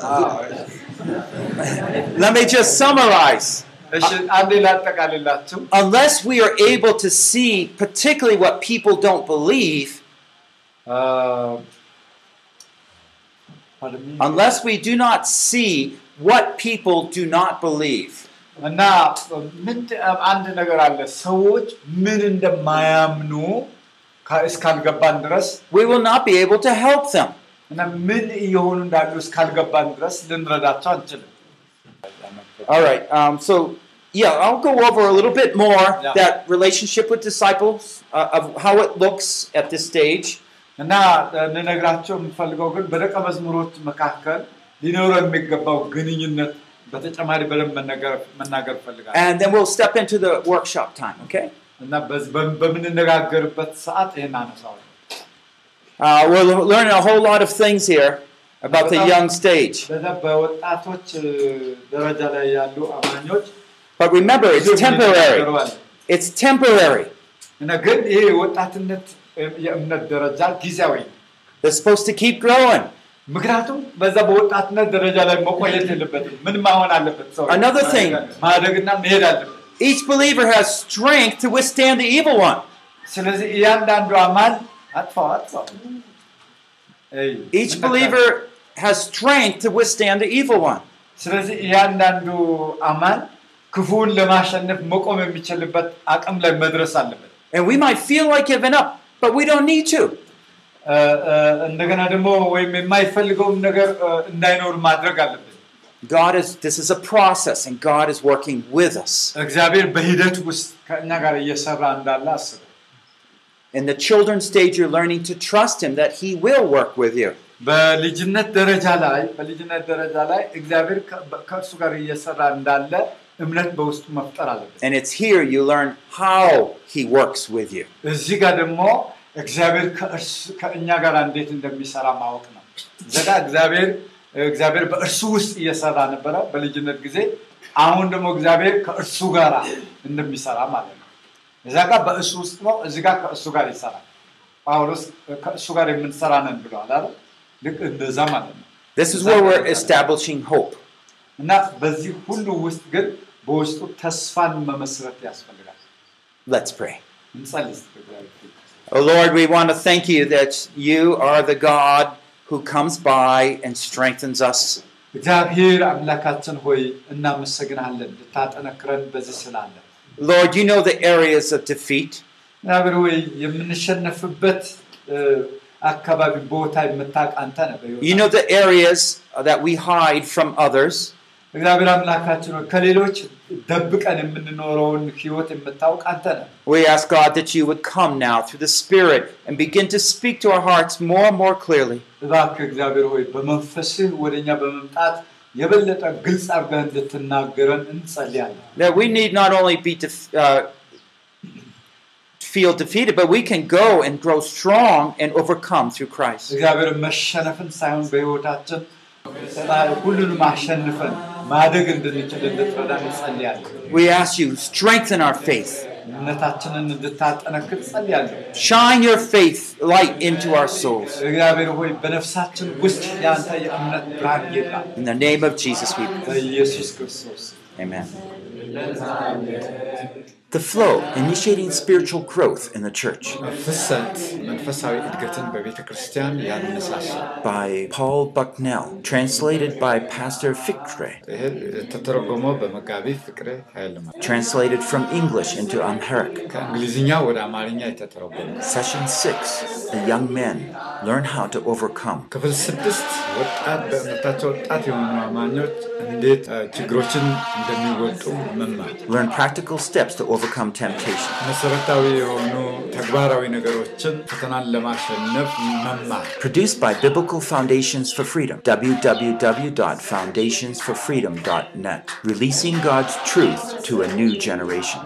[SPEAKER 1] let me just summarize.
[SPEAKER 3] እሺ አንዴ ላጠቃልላችሁ።
[SPEAKER 1] Unless we are able to see, particularly what people don't believe,
[SPEAKER 3] አ፣ pardon me?
[SPEAKER 1] unless we do not see what people do not believe,
[SPEAKER 3] እና ምንድ አንድ ነገር አለ። ሰዎች ምን እንደማያምኑ ካ- እስካልገባን ድረስ
[SPEAKER 1] we will not be able to help them.
[SPEAKER 3] እና ምን እየሆኑ እንዳሉ እስካልገባን ድረስ ልንረዳቸው አንችልም።
[SPEAKER 1] All right. Um, so, yeah, I'll go over a little bit more
[SPEAKER 3] Yeah.
[SPEAKER 1] that relationship with disciples, uh, of how it looks at this stage.
[SPEAKER 3] እና እንነግራቸው የምፈልገው ግን በደቀ መዝሙሮች መካከል ሊኖረው የሚገባው ግንኙነት በተጨማሪ በደንብ መነገር- መናገር እፈልጋለሁ
[SPEAKER 1] And then we'll step into the workshop time, okay?
[SPEAKER 3] እና በዚህ በም- በምንነጋገርበት ሰዓት ይህን አነሳዋለሁ።
[SPEAKER 1] Uh, we're learning a whole lot of things here about the young stage.
[SPEAKER 3] በዛ በወጣቶች እ፣ ደረጃ ላይ ያሉ አማኞች
[SPEAKER 1] But remember, it's
[SPEAKER 3] ብዙ
[SPEAKER 1] temporary.
[SPEAKER 3] የሚናገሩ አለ።
[SPEAKER 1] It's temporary.
[SPEAKER 3] እና ግን ይሄ የወጣትነት እ፣ የእምነት ደረጃ ጊዜያዊ ነው።
[SPEAKER 1] They're supposed to keep growing.
[SPEAKER 3] ምክንያቱም በዛ በወጣትነት ደረጃ ላይ መቆየት የለበትም። ምን መሆን አለበት? ሰው
[SPEAKER 1] Another thing.
[SPEAKER 3] ማደግና መሄድ አለበት።
[SPEAKER 1] Each believer has strength to withstand the evil one.
[SPEAKER 3] ስለዚህ እያንዳንዱ አማን አጥፋው አጥፋው እይ፣
[SPEAKER 1] Each
[SPEAKER 3] ምን
[SPEAKER 1] believer has strength to withstand the evil one.
[SPEAKER 3] ስለዚህ እያንዳንዱ አማን ክፉውን ለማሸነፍ መቆም የሚችልበት አቅም ላይ መድረስ አለበት።
[SPEAKER 1] And we might feel like giving up, but we don't need to.
[SPEAKER 3] እ፣ እ፣ እንደገና ደግሞ ወይም የማይፈልገውም ነገር እ፣ እንዳይኖር ማድረግ አለበት።
[SPEAKER 1] God is, this is a process, and God is working with us.
[SPEAKER 3] እግዚአብሔር በሂደት ውስጥ ከእኛ ጋር እየሰራ እንዳለ አስበው።
[SPEAKER 1] In the children's stage, you're learning to trust Him that He will work with you.
[SPEAKER 3] በልጅነት ደረጃ ላይ በልጅነት ደረጃ ላይ እግዚአብሔር ከ- ከእርሱ ጋር እየሰራ እንዳለ እምነት በውስጡ መፍጠር አለበት።
[SPEAKER 1] And it's here you learn how He works with you.
[SPEAKER 3] እዚህ ጋር ደግሞ እግዚአብሔር ከእርሱ- ከእኛ ጋር እንዴት እንደሚሰራ ማወቅ ነው። ዘጋ እግዚአብሔር እግዚአብሔር በእርሱ ውስጥ እየሰራ ነበረ በልጅነት ጊዜ። አሁን ደግሞ እግዚአብሔር ከእርሱ ጋር እንደሚሰራ ማለት ነው። እዛ ጋር በእሱ ውስጥ ነው፣ እዚህ ጋር ከእሱ ጋር ይሰራል። ጳውሎስ ከእሱ ጋር የምንሰራ ነን ብለዋል አይደል? ልክ እንደዛ ማለት ነው።
[SPEAKER 1] This is where we're establishing hope.
[SPEAKER 3] እና በዚህ ሁሉ ውስጥ ግን በውስጡ ተስፋን መመስረት ያስፈልጋል።
[SPEAKER 1] Let's pray.
[SPEAKER 3] እንጸልይ
[SPEAKER 1] Oh Lord, we want to thank you that you are the God who comes by and strengthens us. Lord, you know the areas of defeat. You know the areas that we hide from others.
[SPEAKER 3] እግዚአብሔር አምላካችን ሆይ ከሌሎች ደብቀን የምንኖረውን ህይወት የምታውቅ አንተ ነህ
[SPEAKER 1] We ask God that you would come now through the Spirit and begin to speak to our hearts more and more clearly.
[SPEAKER 3] እባክህ እግዚአብሔር ሆይ በመንፈስህ ወደ እኛ በመምጣት የበለጠ ግልጽ አድርገህ እንድትናገረን እንጸልያለን
[SPEAKER 1] That we need not only be def- uh, feel defeated, but we can go and grow strong and overcome through Christ.
[SPEAKER 3] እግዚአብሔር መሸነፍን ሳይሆን በህይወታችን
[SPEAKER 1] we ask you, strengthen our faith. Shine your faith light into our souls. In the name of Jesus we pray. Amen. The flow initiating spiritual growth in the church. By Paul Bucknell, translated by Pastor Fikre. Translated from English into Amharic. Session 6 The Young Men Learn How to Overcome. Learn practical steps to overcome
[SPEAKER 2] overcome temptation.
[SPEAKER 1] Produced by Biblical Foundations for Freedom. www.foundationsforfreedom.net. Releasing God's truth to a new generation.